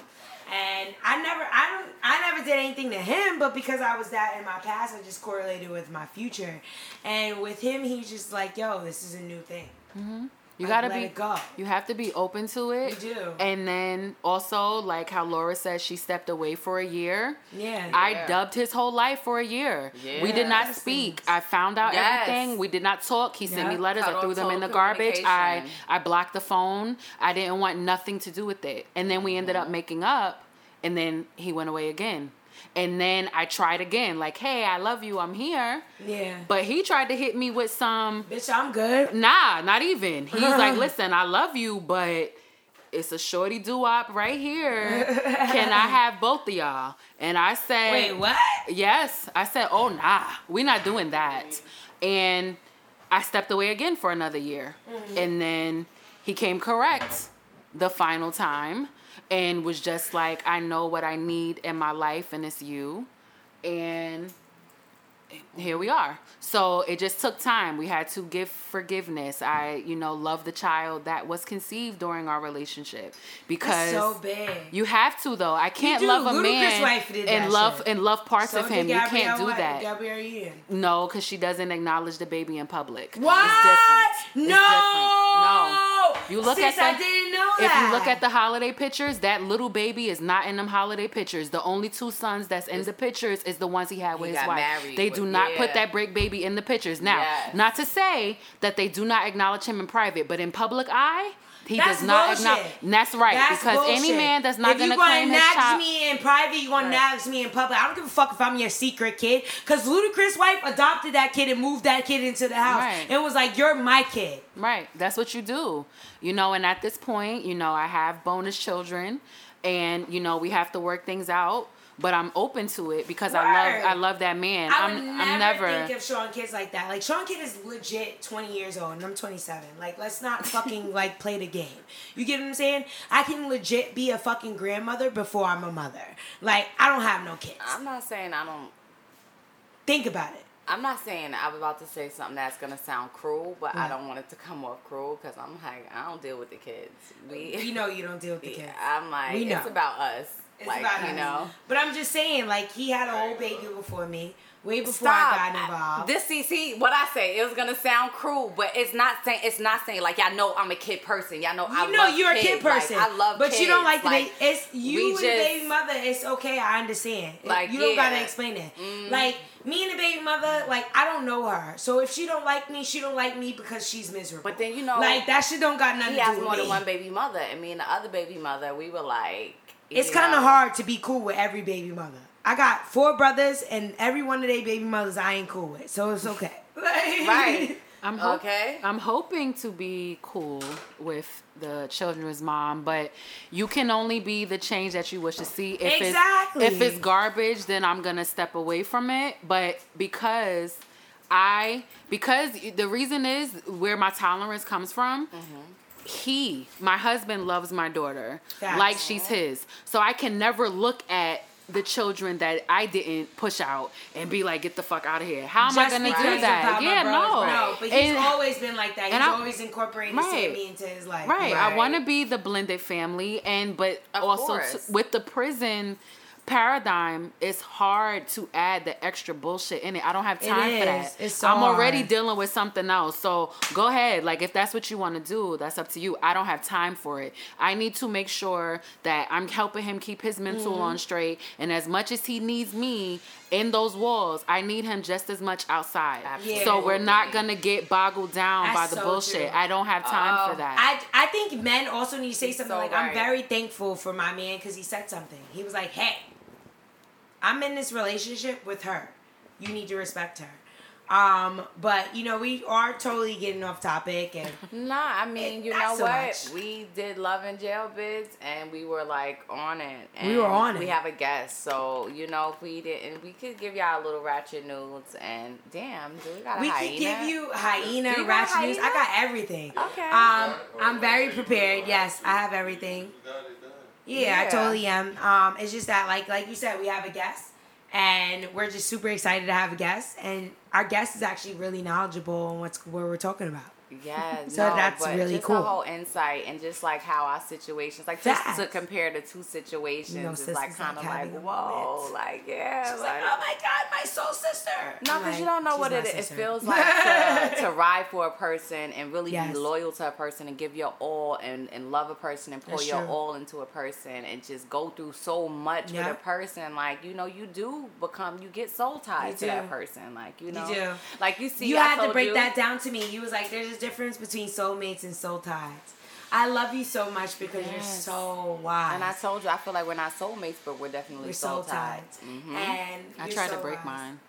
And I never, I don't, I never did anything to him, but because I was that in my past, I just correlated with my future. And with him, he's just like, "Yo, this is a new thing." Mm-hmm. You gotta let be. it go. You have to be open to it. You do. And then also, like how Laura said, she stepped away for a year. Yeah. I Yeah. dubbed his whole life for a year. Yeah. We did not Yes. speak. I found out Yes. everything. We did not talk. He sent Yeah. me letters. I threw them in the garbage. I. I blocked the phone. I didn't want nothing to do with it. And then we ended Mm-hmm. up making up. And then he went away again. And then I tried again, like, hey, I love you. I'm here. yeah. But he tried to hit me with some Bitch, I'm good. Nah, not even. He's like, listen, I love you, but it's a shorty doo wop right here. Can I have both of y'all? And I said, Wait, what? Yes. I said, oh, nah, we're not doing that. And I stepped away again for another year. Mm-hmm. And then he came correct the final time and was just like, I know what I need in my life, and it's you. And here we are. So it just took time. We had to give forgiveness. I, you know, love the child that was conceived during our relationship because That's so big. you have to though. I can't love a Ludacris' man wife and love shit. and love parts So of him. You can't do White- that. Gabrielle No, because she doesn't acknowledge the baby in public. What? It's different. It's no. different. No. Oh, you look at I didn't know If that. you look at the holiday pictures, that little baby is not in them holiday pictures. The only two sons that's in the pictures is the ones he had with He his wife. They with- do not put that break baby in the pictures. Now, Yes. not to say that they do not acknowledge him in private, but in public eye, he That's does not bullshit. acknowledge. That's right, That's because any man that's not if gonna claim his nag child. me in private, you gonna Right. nag me in public. I don't give a fuck if I'm your secret kid. Cause Ludacris' wife adopted that kid and moved that kid into the house. Right. And was like, You're my kid. Right. That's what you do. You know, and at this point, you know, I have bonus children and you know, we have to work things out, but I'm open to it because I love I love that man. I I'm would never, I'm never think of Sean Kidd's like that. Like Sean Kidd is legit 20 years old and I'm 27. Like let's not fucking like play the game. You get what I'm saying? I can legit be a fucking grandmother before I'm a mother. Like I don't have no kids. I'm not saying I don't. Think about it. I'm not saying I'm about to say something that's gonna sound cruel, but I don't want it to come off cruel because I'm like I don't deal with the kids. We, You know you don't deal with the kids. Yeah, I'm like We know. it's about us. It's like about you us. know. But I'm just saying, like he had a whole baby before me, way before Stop. I got involved. This see see what I say. It was gonna sound cruel, but it's not saying it's not saying like y'all know I'm a kid person. Y'all know I know you're a kid person, Like, I love, but you don't like kids. the baby. It's you we and the baby mother. It's okay. I understand. Like, you don't yeah. gotta explain it. Mm. Like me and the baby mother. Like I don't know her, so if she don't like me, she don't like me because she's miserable. But then you know, like that shit don't got nothing He to has do with more me. than one baby mother, and me and the other baby mother, we were like. It's kind of hard to be cool with every baby mother. I got four brothers, and every one of their baby mothers I ain't cool with, so it's okay. Like- Right. I'm ho- Okay. I'm hoping to be cool with the children's mom, but you can only be the change that you wish to see. If Exactly. it's if it's garbage, then I'm gonna step away from it. But because I because the reason is where my tolerance comes from. Mm-hmm. He, my husband, loves my daughter Facts. like she's his. So I can never look at the children that I didn't push out and be like, get the fuck out of here. How am I gonna do that? Yeah, no. No, but he's And- always been like that. He's I- always incorporated Right. Sammy into his life. Right. I want to be the blended family, and but Of also t- with the prison paradigm, it's hard to add the extra bullshit in it. I don't have It time for that. It's so I'm already hard. dealing with something else. So go ahead. Like if that's what you want to do, that's up to you. I don't have time for it. I need to make sure that I'm helping him keep his mental Mm-hmm. on straight, and as much as he needs me in those walls, I need him just as much outside. Absolutely. So we're not gonna get boggled down That's by the so bullshit. true. I don't have time Oh, for that. I, I think men also need to say something so like, I'm very thankful for my man because he said something. He was like, hey, I'm in this relationship with her. You need to respect her. Um, but you know, we are totally getting off topic and Nah, I mean, you know so what? much. We did love and jail bids, and we were like on it. And We were on it. We it. have a guest, so you know, if we didn't, we could give y'all a little ratchet news. And damn, do we got a we hyena? can give you hyena, you got ratchet news. I got everything. Okay. Um, I'm very prepared. Yes, I have everything. Yeah, I totally am. Um, it's just that, like, like you said, we have a guest, and we're just super excited to have a guest, and our guest is actually really knowledgeable on what's what we're talking about. Yeah, So no, that's really just cool. the whole insight and just like how our situations, like just to compare the two situations, You know, is like kind of like like, whoa, like yeah, She's like, oh my god, my soul sister. No, because like, you don't know what it. It feels like to, to ride for a person and really Yes. be loyal to a person and give your all and, and love a person and pour That's your true. all into a person and just go through so much Yeah. with a person. Like, you know, you do become, you get soul tied You to that person. Like, you know, do. like you see, you I had to break you- that down to me. You was like, there's a difference between soulmates and soul ties. I love you so much because you're so wise. And I told you, I feel like we're not soulmates, but we're definitely we're soul soul tied. tied. Mhm. And I you're tried so to break wise. mine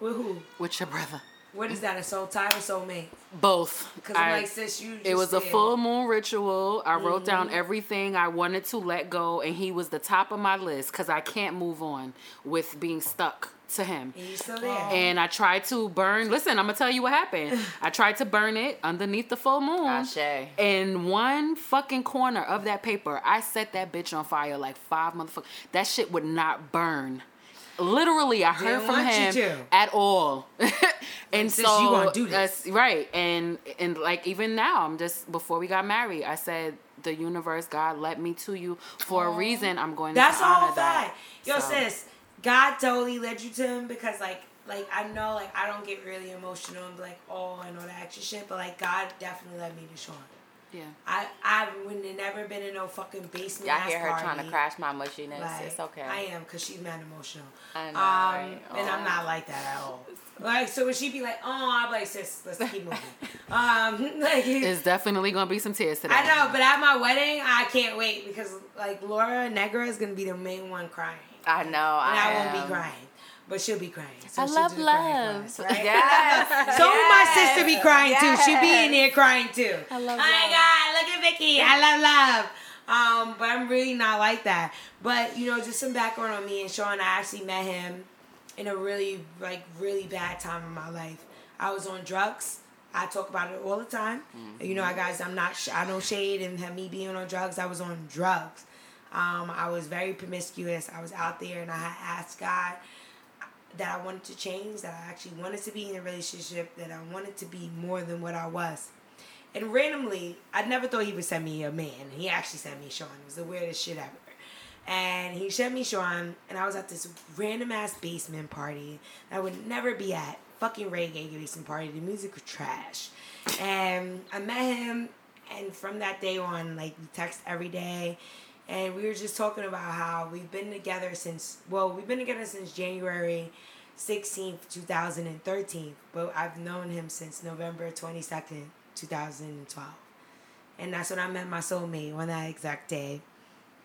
With who? with your brother. What is that? A soul tie or soulmate? Both. Because I'm like, sis, you. it was a full moon ritual. I wrote down Mm-hmm. everything I wanted to let go, and he was the top of my list because I can't move on with being stuck to him. And you still there? And I tried to burn. Listen, I'm gonna tell you what happened. I tried to burn it underneath the full moon. Ashe. In one fucking corner of that paper, I set that bitch on fire like five motherfuckers. That shit would not burn. Literally I heard from him at all. and sis, so you gonna do this. that's- right. And and like even now, I'm just before we got married, I said the universe, God led me to you for a reason. I'm going That's to honor whole that. Yo, So, sis, God totally led you to him because like like I know like I don't get really emotional and be like oh and all that extra shit, but like God definitely led me to Sean. Yeah. I I wouldn't have never been in no fucking basement. Y'all ass hear her trying to crash my mushiness. Like, it's okay. I am because she's mad emotional. I know, Um, right? and I'm not like that at all. Like so when she be like, oh, I'm like sis, let's keep moving. um, like It's definitely gonna be some tears today. I know, but at my wedding, I can't wait because like Laura Negra is gonna be the main one crying. I know. And I, I, won't be crying. But she'll be crying. So I she'll love do the crying love. for right? Yes. So will my sister be crying too. She be in there crying too. I love Oh my God, look at Vicky. I love love. Um, but I'm really not like that. But you know, just some background on me and Sean. I actually met him in a really like really bad time in my life. I was on drugs. I talk about it all the time. You know, I guys, I'm not. Sh- I don't shade and have me being on drugs. I was on drugs. Um, I was very promiscuous. I was out there, and I had asked God that I wanted to change. That I actually wanted to be in a relationship. That I wanted to be more than what I was. And randomly, I never thought he would send me a man. He actually sent me Sean. It was the weirdest shit ever. And he sent me Sean, and I was at this random ass basement party that I would never be at. Fucking reggae basement party. The music was trash. And I met him, and from that day on, like, we text every day. And we were just talking about how we've been together since, well, we've been together since January 16th, 2013. But I've known him since November 22nd, 2012. And that's when I met my soulmate on that exact day.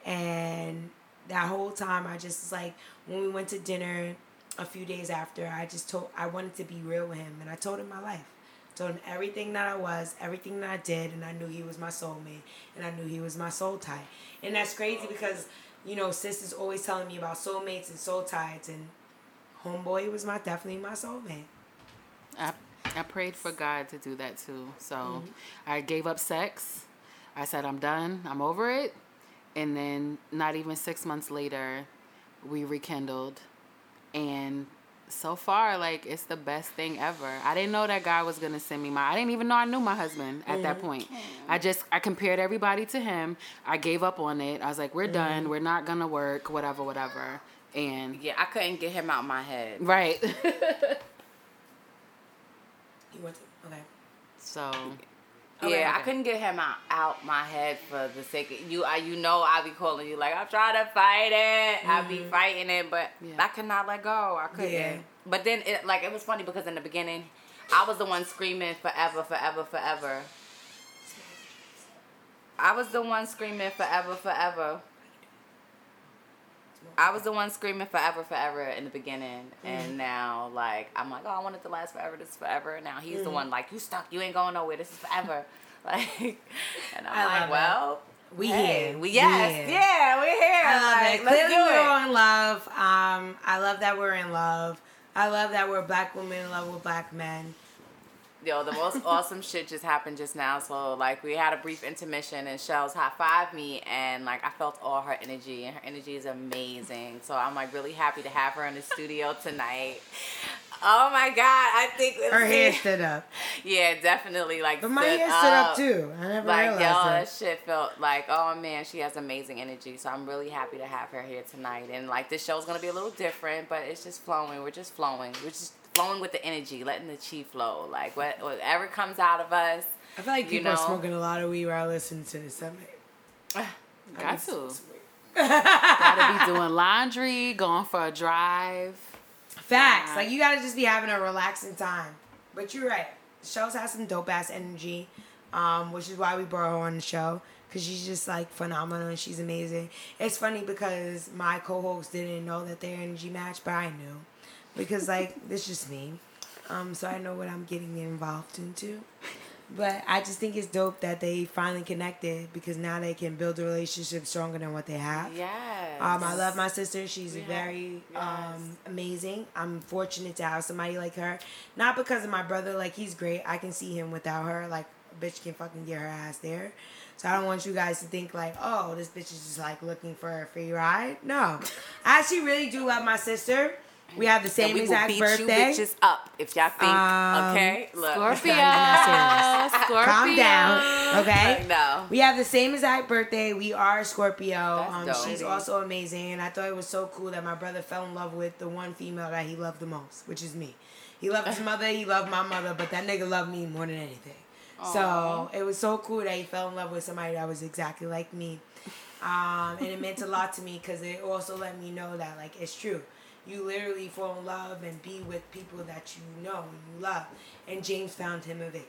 And that whole time, I just was like, when we went to dinner a few days after, I just told, I wanted to be real with him. And I told him my life. Told him everything that I was, everything that I did, and I knew he was my soulmate, and I knew he was my soul tie. And that's crazy because, you know, sis is always telling me about soulmates and soul ties, and homeboy was my definitely my soulmate. I, I prayed for God to do that too. So Mm-hmm. I gave up sex. I said, I'm done. I'm over it. And then, not even six months later, we rekindled. And so far, like, it's the best thing ever. I didn't know that God was going to send me my. I didn't even know I knew my husband at Mm-hmm. that point. I just, I compared everybody to him. I gave up on it. I was like, we're Mm-hmm. done. We're not going to work, whatever, whatever. And, Yeah, I couldn't get him out of my head. right. You went to, okay. so. Okay, yeah, I couldn't get him out, out my head for the sake of you. I, you know, I be calling you like I'm trying to fight it. I be mm-hmm. fighting it, but Yeah. I could not let go. I couldn't. Yeah. But then, it like it was funny because in the beginning, I was the one screaming forever, forever, forever. I was the one screaming forever, forever. I was the one screaming forever, forever in the beginning, and now like I'm like, oh, I want it to last forever. This is forever. And now he's the one like, you stuck. You ain't going nowhere. This is forever. Like, and I'm I like, love it. well, We hey, here. we yes, We yeah, we're here. I love like, it. Let's Clearly, we're in love. Um, I love that we're in love. I love that we're black women in love with black men. Yo, the most awesome shit just happened just now. So like we had a brief intermission and Shells high five me and like I felt all her energy and her energy is amazing. So I'm like really happy to have her in the studio tonight. Oh my god, I think Her hair stood up, Yeah, definitely like but my stood hair stood up too. I never Like realized that that. shit felt like oh man, she has amazing energy. So I'm really happy to have her here tonight. And like this show's gonna be a little different, but it's just flowing. We're just flowing. We're just flowing with the energy, letting the chi flow. Like what whatever comes out of us. I feel like you people are smoking a lot of weed while listening to this. I'm Got to. Gotta be doing laundry, going for a drive. Facts. Yeah. Like you gotta just be having a relaxing time. But you're right. Shells has some dope ass energy, um, which is why we brought her on the show because she's just like phenomenal and she's amazing. It's funny because my co hosts didn't know that their energy matched, but I knew because like this just me. Um, so I know what I'm getting involved into. But I just think it's dope that they finally connected because now they can build a relationship stronger than what they have. Yes. Um, I love my sister. She's Yeah. very Yes. um, amazing. I'm fortunate to have somebody like her. Not because of my brother, like he's great. I can see him without her, like bitch can fucking get her ass there. So I don't want you guys to think like, oh, this bitch is just like looking for a free ride. No, I actually really do love my sister. We have the And same we will exact beat birthday. you bitches up if y'all think. Um, okay, look. Scorpio. Scorpio. Calm down, okay? No. We have the same exact birthday. We are Scorpio. That's Um, dope. she's also amazing, and I thought it was so cool that my brother fell in love with the one female that he loved the most, which is me. He loved his mother, he loved my mother, but that nigga loved me more than anything. So it was so cool that he fell in love with somebody that was exactly like me. Um, and it meant a lot to me because it also let me know that like it's true. You literally fall in love and be with people that you know and you love. And James found him a Vicky.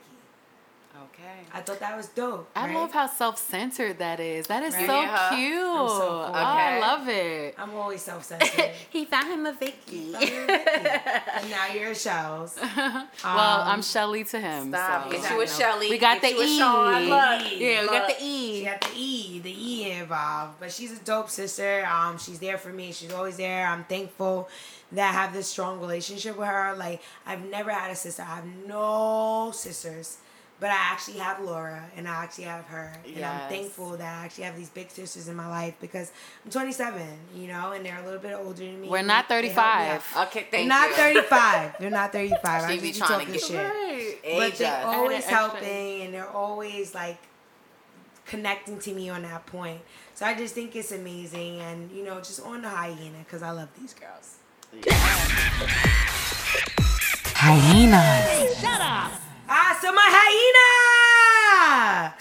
Okay. I thought that was dope. I right? love how self-centered that is. That is Right. so Yeah. cute. I'm so cool. Oh, I love it. I'm always self-centered. He found him a Vicky. and now you're a Shells. well, Um, I'm Shelly to him. Stop. so. Get you a Shelly. We got Get the you a E. Sean. Look. Yeah, we got Look. the She E. got the E, the E involved. But she's a dope sister. Um, she's there for me. She's always there. I'm thankful that I have this strong relationship with her. Like I've never had a sister. I have no sisters. But I actually have Laura and I actually have her. And I'm thankful that I actually have these big sisters in my life because I'm 27, you know, and they're a little bit older than me. We're not they- they 35. out. Okay, They're thank not you. 35. They're not 35. I She be just be trying to talking get- shit Age but they're always extra. helping and they're always like connecting to me on that point. So I just think it's amazing and you know just on the hyena because I love these girls. Hyenas. Ah, so my hyena,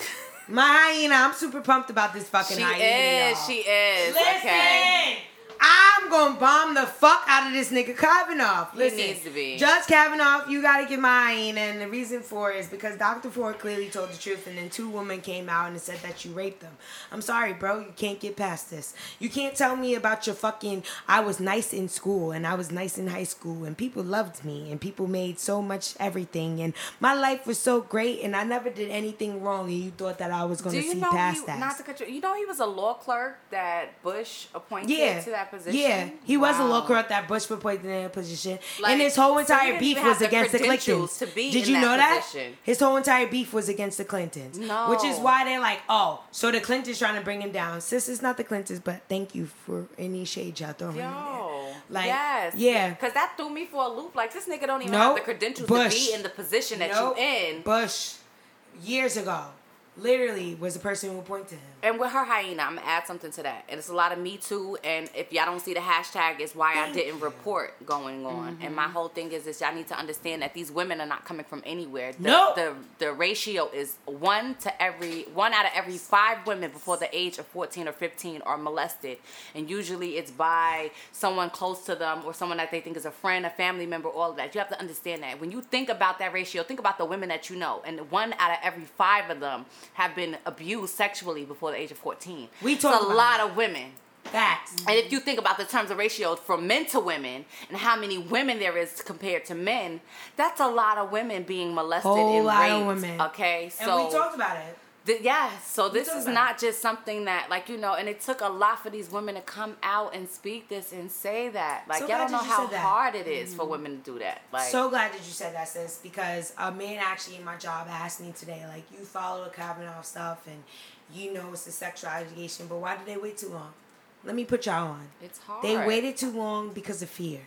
my hyena. I'm super pumped about this fucking She hyena. is. y'all. She is. Listen, Okay. I'm gonna bomb the fuck out of this nigga Kavanaugh. He Listen, needs to be. Judge Kavanaugh, you gotta get mine. and the reason for it is because Dr. Ford clearly told the truth, and then two women came out and said that you raped them. I'm sorry, bro, you can't get past this. You can't tell me about your fucking. I was nice in school, and I was nice in high school, and people loved me, and people made so much everything, and my life was so great, and I never did anything wrong, and you thought that I was gonna you see know past he, that. not to cut you, you know he was a law clerk that Bush appointed Yeah, to that position? yeah, he was a Wow. local at that Bush appointed in that position, Like, and his whole entire didn't beef was the against the Clintons. Did you know that that? position. His whole entire beef was against the Clintons. No. which is why they're like, oh, so the Clintons trying to bring him down. Sis, is not the Clintons, but thank you for any shade y'all throwing in there. Yo, Like, yes, yeah. because that threw me for a loop. Like this nigga don't even Nope. have the credentials Bush. to be in the position that Nope. you in. Bush, years ago, literally was the person who appointed him. And with her hyena, I'm gonna add something to that. And it's a lot of Me Too. And if y'all don't see the hashtag, it's why I didn't report going on. And mm-hmm. my whole thing is this: y'all need to understand that these women are not coming from anywhere. The, Nope. The the ratio is one to every one out of every five women before the age of 14 or 15 are molested, and usually it's by someone close to them or someone that they think is a friend, a family member, all of that. You have to understand that when you think about that ratio, think about the women that you know, and one out of every five of them have been abused sexually before the age of 14. We It's talk a lot that. of women. Facts. And if you think about the terms of ratio from men to women and how many women there is compared to men, that's a lot of women being molested Whole and lot of raped. women. Okay, And so we talked about it. Th- yeah, so this is about not just something that, like, you know, and it took a lot for these women to come out and speak this and say that. Like, So y'all don't know how hard it is for mm-hmm. women to do that. Like, so glad that you said that, sis, because a man actually in my job asked me today, like, you follow the Kavanaugh stuff and you know it's a sexual allegation, but why did they wait too long? Let me put y'all on. it's hard. They waited too long because of fear.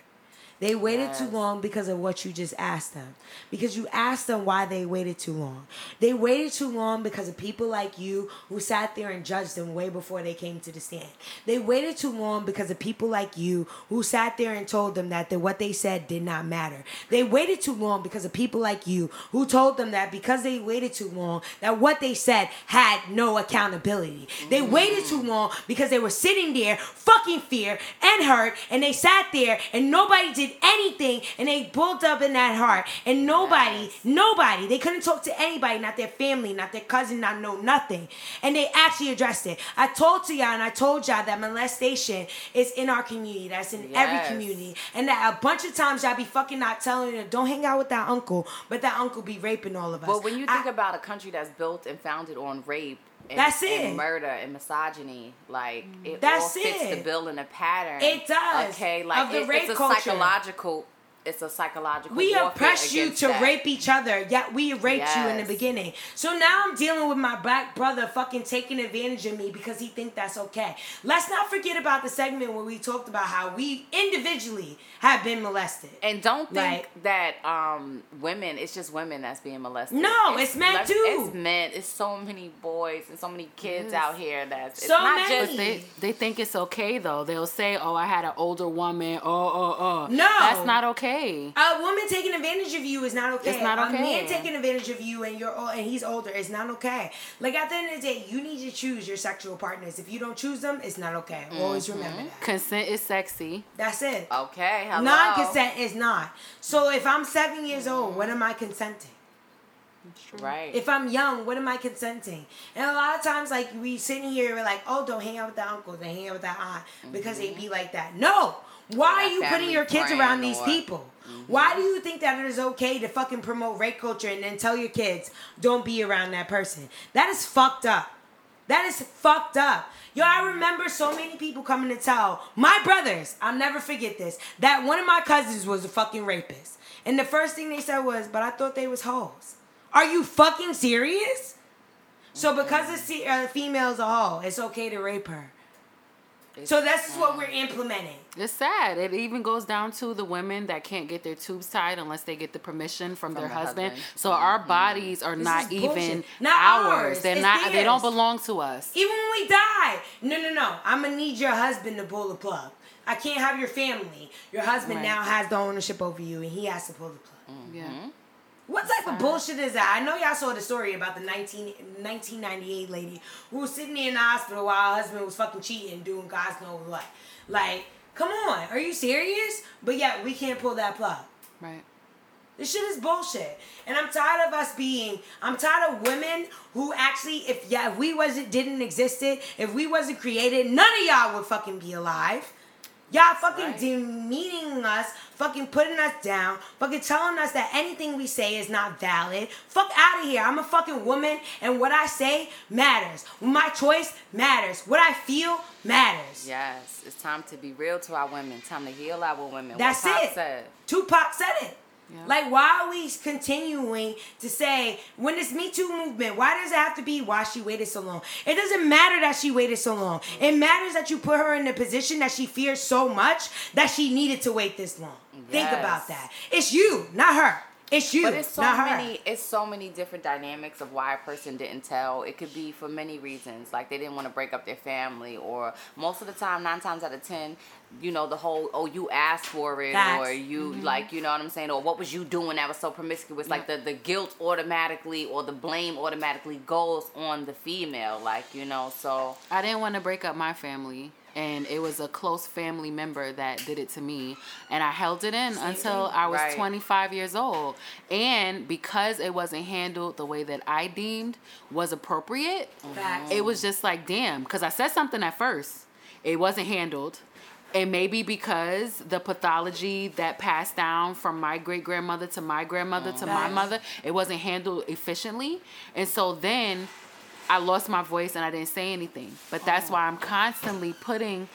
They waited too long because of what you just asked them. Because you asked them why they waited too long. They waited too long because of people like you who sat there and judged them way before they came to the stand. They waited too long because of people like you who sat there and told them that the, what they said did not matter. They waited too long because of people like you who told them that because they waited too long that what they said had no accountability. They mm. waited too long because they were sitting there fucking fear and hurt and they sat there and nobody did anything and they built up in that heart. And nobody Yes. nobody they couldn't talk to anybody not their family not their cousin not know nothing. And they actually addressed it. I told to y'all and i told y'all that molestation is in our community that's in every community. And that a bunch of times y'all be fucking not telling them don't hang out with that uncle but that uncle be raping all of us. But when you think I- about a country that's built and founded on rape, and, That's and it. murder and misogyny, like it That's all fits it. the bill in a pattern. It does. Okay, like Of the it- rape it's a culture. psychological it's a psychological. we warfare oppressed you to that. rape each other, yet we raped you in the beginning. So now I'm dealing with my black brother fucking taking advantage of me because he think that's okay. Let's not forget about the segment where we talked about how we individually have been molested. And don't think Like- that um women, it's just women that's being molested. No, it's men left- too. It's men. It's so many boys and so many kids out here that's it's So not many. just they they think it's okay though. They'll say, "Oh, I had an older woman." Oh, oh, oh. No. that's not okay. A woman taking advantage of you is not okay. It's not A man taking advantage of you and you're old and he's older is not okay. Like at the end of the day, you need to choose your sexual partners. If you don't choose them, it's not okay. Always Mm-hmm. remember that. Consent is sexy. That's it. okay. Hello. Non-consent is not. So if I'm seven years old, what am I consenting? Right. If I'm young, what am I consenting? And a lot of times, like we sitting here, we're like, oh, don't hang out with the uncle, don't hang out with that aunt because they be like that. No. Why are you putting your kids around these or- people? Why do you think that it is okay to fucking promote rape culture and then tell your kids don't be around that person? That is fucked up. That is fucked up. Yo, I remember so many people coming to tell my brothers, I'll never forget this, that one of my cousins was a fucking rapist. And the first thing they said was, but I thought they was hoes. Are you fucking serious? So because a uh, female's a hoe, it's okay to rape her. So this is what we're implementing. It's sad. It even goes down to the women that can't get their tubes tied unless they get the permission from, their the husband. husband. So our mm-hmm. bodies are This not even. Not ours. ours. They're It's not. They don't belong to us. Even when we die, no, no, no. I'm gonna need your husband to pull the plug. I can't have your family. Your husband Right. now has the ownership over you, and he has to pull the plug. Yeah. Mm-hmm. What type of bullshit is that? I know y'all saw the story about the 19, 1998 lady who was sitting in the hospital while her husband was fucking cheating, doing God's knows what. Like, come on, are you serious? But yeah, we can't pull that plug. Right. This shit is bullshit. And I'm tired of us being I'm tired of women who actually if yeah, if we wasn't didn't existed, if we wasn't created, none of y'all would fucking be alive. Y'all fucking Right. demeaning us, fucking putting us down, fucking telling us that anything we say is not valid. Fuck out of here. I'm a fucking woman and what I say matters. My choice matters. What I feel matters. Yes, it's time to be real to our women. Time to heal our women. That's it. Said. Tupac said it. Yeah. Like, why are we continuing to say when this Me Too movement? Why does it have to be why she waited so long? It doesn't matter that she waited so long. Mm. It matters that you put her in a position that she fears so much that she needed to wait this long. Think about that. It's you, not her. It's you, But it's so not her. many. It's so many different dynamics of why a person didn't tell. It could be for many reasons, like they didn't want to break up their family, or most of the time, nine times out of ten, you know, the whole oh you asked for it, Facts. or you mm-hmm. like you know what I'm saying, or what was you doing that was so promiscuous? Like the the guilt automatically or the blame automatically goes on the female, like you know. So I didn't want to break up my family, and it was a close family member that did it to me, and I held it in until I was Right. 25 years old. And because it wasn't handled the way that I deemed was appropriate, Facts. it was just like, damn, because I said something at first, it wasn't handled. And maybe because the pathology that passed down from my great grandmother to my grandmother to my mother, it wasn't handled efficiently. And so then I lost my voice and I didn't say anything. But that's oh. why I'm constantly putting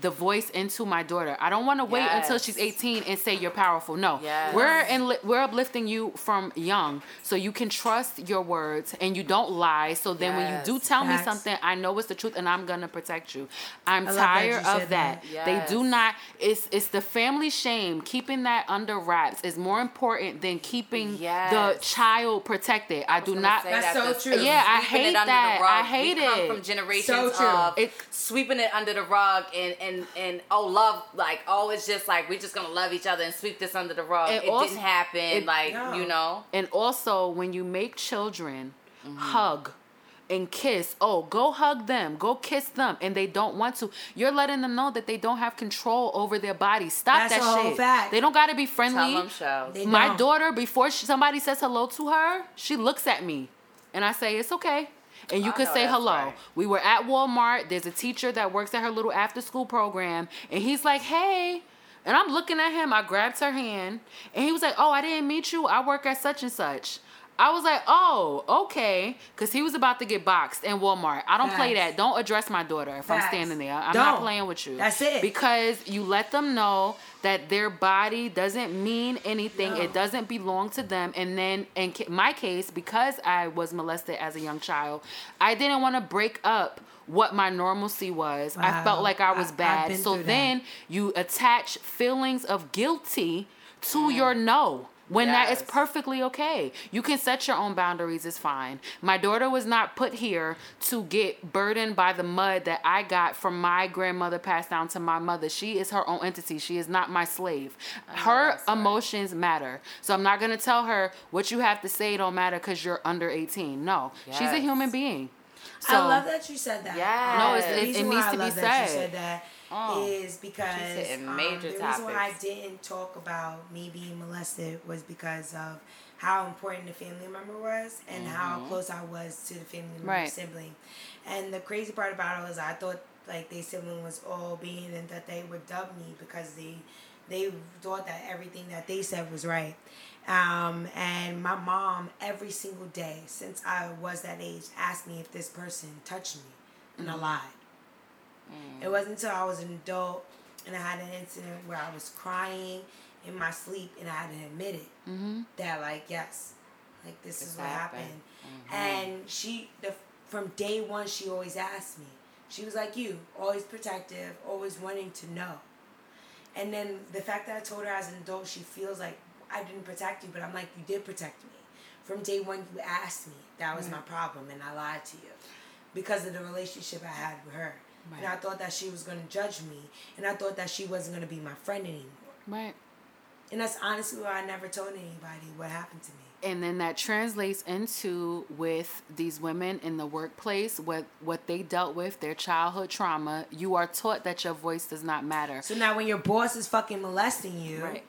the voice into my daughter. I don't want to wait until she's 18 and say you're powerful. No, Yes. we're in, we're uplifting you from young, so you can trust your words and you don't lie. So then when you do Yes. tell me something, I know it's the truth and I'm gonna protect you. I'm I love that you tired of that. that. They do not. It's it's the family shame. Keeping that under wraps is more important than keeping the child protected. I, do not. say That's so the- true. Yeah, I sweeping it hate under the that. I hate we come it. from generations So true. of It- sweeping it under the rug and and and oh love like oh it's just like we're just gonna love each other and sweep this under the rug. It It, also- didn't happen. it- like No. you know. And also, when you make children Mm-hmm. hug and kiss, oh, go hug them, go kiss them, and they don't want to, you're letting them know that they don't have control over their body. Stop That's that a whole shit. fact. They don't got to be Tell friendly. them My don't. daughter, before she, somebody says hello to her, she looks at me, and I say it's okay. And you I can say hello. right. We were at Walmart. There's a teacher that works at her little after school program, and he's like, "Hey," and I'm looking at him. I grabbed her hand, and he was like, "Oh, I didn't meet you. I work at such and such." I was like, oh, okay, because he was about to get boxed in Walmart. I don't play that. Don't address my daughter if I'm standing there. I'm not Don't. playing with you. That's it. Because you let them know that their body doesn't mean anything. No. It doesn't belong to them. And then in my case, because I was molested as a young child, I didn't want to break up what my normalcy was. I felt like I was I- bad. So through that. then you attach feelings of guilty to mm. your no. When that is perfectly okay. You can set your own boundaries, it's fine. My daughter was not put here to get burdened by the mud that I got from my grandmother passed down to my mother. She is her own entity. She is not my slave. Her that's right. emotions matter. So I'm not gonna tell her what you have to say don't matter because you're under 18. No. She's a human being. So I love that you said that. Yes. No, it's- it- it needs why I to be love that you said. Oh. is because um, the reason why I didn't talk about me being molested was because of how important the family member was and how close I was to the family member Right. sibling. And the crazy part about it was I thought like they sibling was all being and that they would dub me because they they thought that everything that they said was right. Um, and my mom every single day since I was that age asked me if this person touched me and I lied. It wasn't until I was an adult and I had an incident where I was crying in my sleep and I had to admit it Mm-hmm. that like yes, like this is what happened. happened. And she the from day one she always asked me. She was like you, always protective, always wanting to know. And then the fact that I told her as an adult, she feels like I didn't protect you, but I'm like you did protect me. From day one, you asked me. That was my problem, and I lied to you because of the relationship I had with her. And I thought that she was going to judge me, and I thought that she wasn't going to be my friend anymore. right. And that's honestly why I never told anybody what happened to me. and then that translates into with these women in the workplace what what they dealt with their childhood trauma you are taught that your voice does not matter So now when your boss is fucking molesting you, right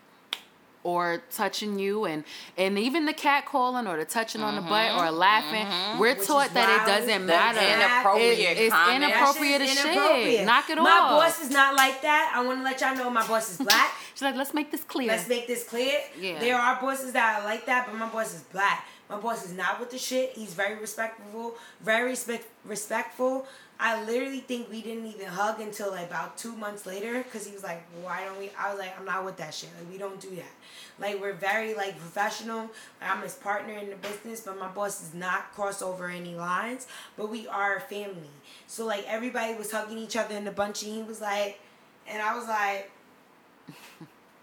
or touching you and and even the cat calling or the touching on the mm-hmm, butt or laughing mm-hmm. we're Which taught is that it doesn't That's matter inappropriate It- it's comment. inappropriate as shit knock it off. my boss is not like that. I want to let y'all know my boss is black. she's like let's make this clear Let's make this clear. Yeah. There are bosses that are like that, but my boss is black. My boss is not with the shit. He's very respectful, very respect, respectful. I literally think we didn't even hug until like about two months later because he was like, "Why don't we?" I was like, "I'm not with that shit. Like we don't do that. Like we're very like professional. I'm his partner in the business, but my boss does not cross over any lines. But we are a family. So like everybody was hugging each other in the bunch, and he was like, and I was like.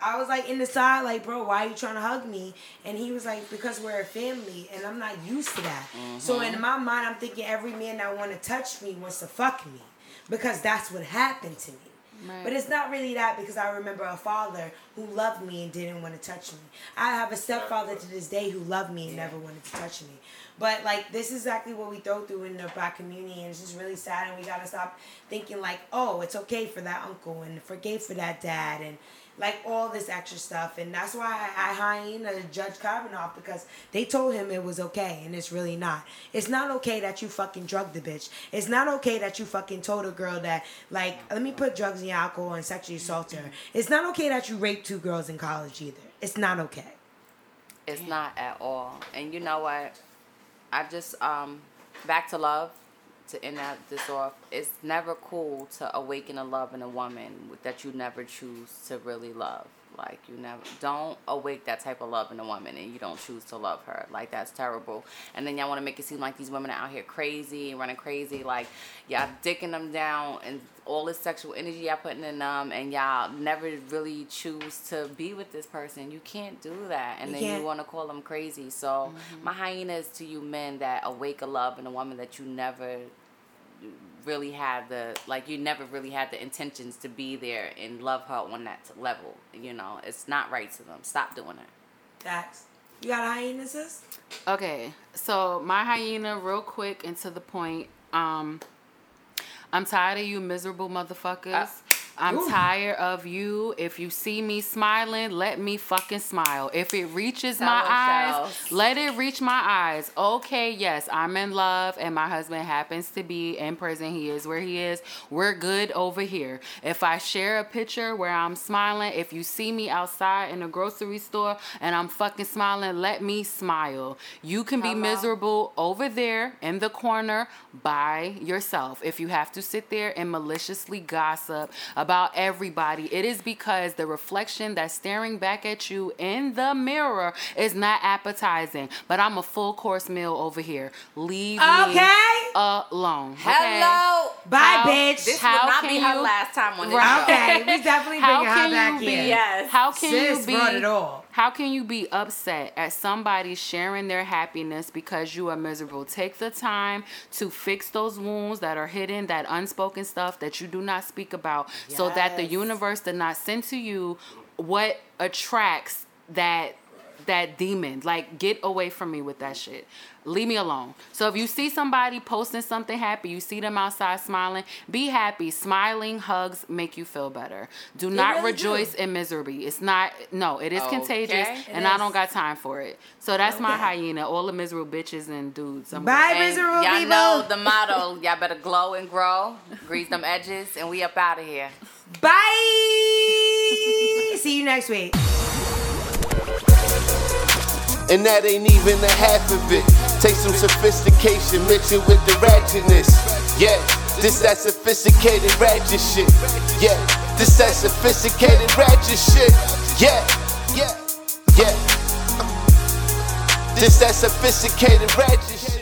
I was like in the side, like, bro, why are you trying to hug me? And he was like, because we're a family, and I'm not used to that. So mm-hmm. in my mind, I'm thinking every man that want to touch me wants to fuck me, because that's what happened to me. Right. But it's not really that because I remember a father who loved me and didn't want to touch me. I have a stepfather to this day who loved me and never wanted to touch me. But like this is exactly what we throw through in the black community, and it's just really sad. And we gotta stop thinking like, oh, it's okay for that uncle and forgave for that dad, and like all this extra stuff. And that's why I, I hyena Judge Kavanaugh because they told him it was okay, and it's really not. It's not okay that you fucking drugged the bitch. It's not okay that you fucking told a girl that like, let me put drugs in your alcohol and sexually assault her. It's not okay that you raped two girls in college either. It's not okay. It's not at all. And you know what? I just um back to love to end that this off. It's never cool to awaken a love in a woman that you never choose to really love. Like you never don't awake that type of love in a woman and you don't choose to love her. Like that's terrible. And then y'all want to make it seem like these women are out here crazy and running crazy. Like y'all dicking them down and all this sexual energy y'all putting in them and y'all never really choose to be with this person. You can't do that. And then can't. you want to call them crazy. So mm-hmm. my hyena is to you men that awake a love in a woman that you never really had the like you never really had the intentions to be there and love her on that level. You know, it's not right to them. Stop doing it. Facts. You got hyenas? sis? Okay, so my hyena, real quick and to the point. Um, I'm tired of you miserable motherfuckers. I'm Ooh. tired of you. If you see me smiling, let me fucking smile. If it reaches Tell my eyes, let it reach my eyes. Okay, yes, I'm in love and my husband happens to be in prison. He is where he is. We're good over here. If I share a picture where I'm smiling, if you see me outside in a grocery store and I'm fucking smiling, let me smile. You can be Hello. miserable over there in the corner by yourself. If you have to sit there and maliciously gossip about everybody, it is because the reflection that's staring back at you in the mirror is not appetizing. But I'm a full course meal over here. Leave me alone. okay? Hello. Bye, How- bitch. This How will not can be her you- last time on this Right. show. Okay, we definitely How bringing her can back you be? here. Yes. How can Sis you be? brought it all. How can you be upset at somebody sharing their happiness because you are miserable? Take the time to fix those wounds that are hidden, that unspoken stuff that you do not speak about, so that the universe did not send to you what attracts that that demon. Like get away from me with that shit. Leave me alone. So if you see somebody posting something happy, you see them outside smiling, be happy. Smiling hugs make you feel better. Do not really rejoice do. in misery. It's not no, it is contagious Okay. and It I don't got time for it. So that's my hyena. All the miserable bitches and dudes. I'm Bye, And miserable y'all people. know the motto. Y'all better glow and grow, grease them edges, and we up out of here. Bye. See you next week. And that ain't even a half of it. Take some sophistication, mix it with the ratchetness. Yeah, this that sophisticated ratchet shit. Yeah, this that sophisticated ratchet shit. Yeah, yeah, yeah. This that sophisticated ratchet shit.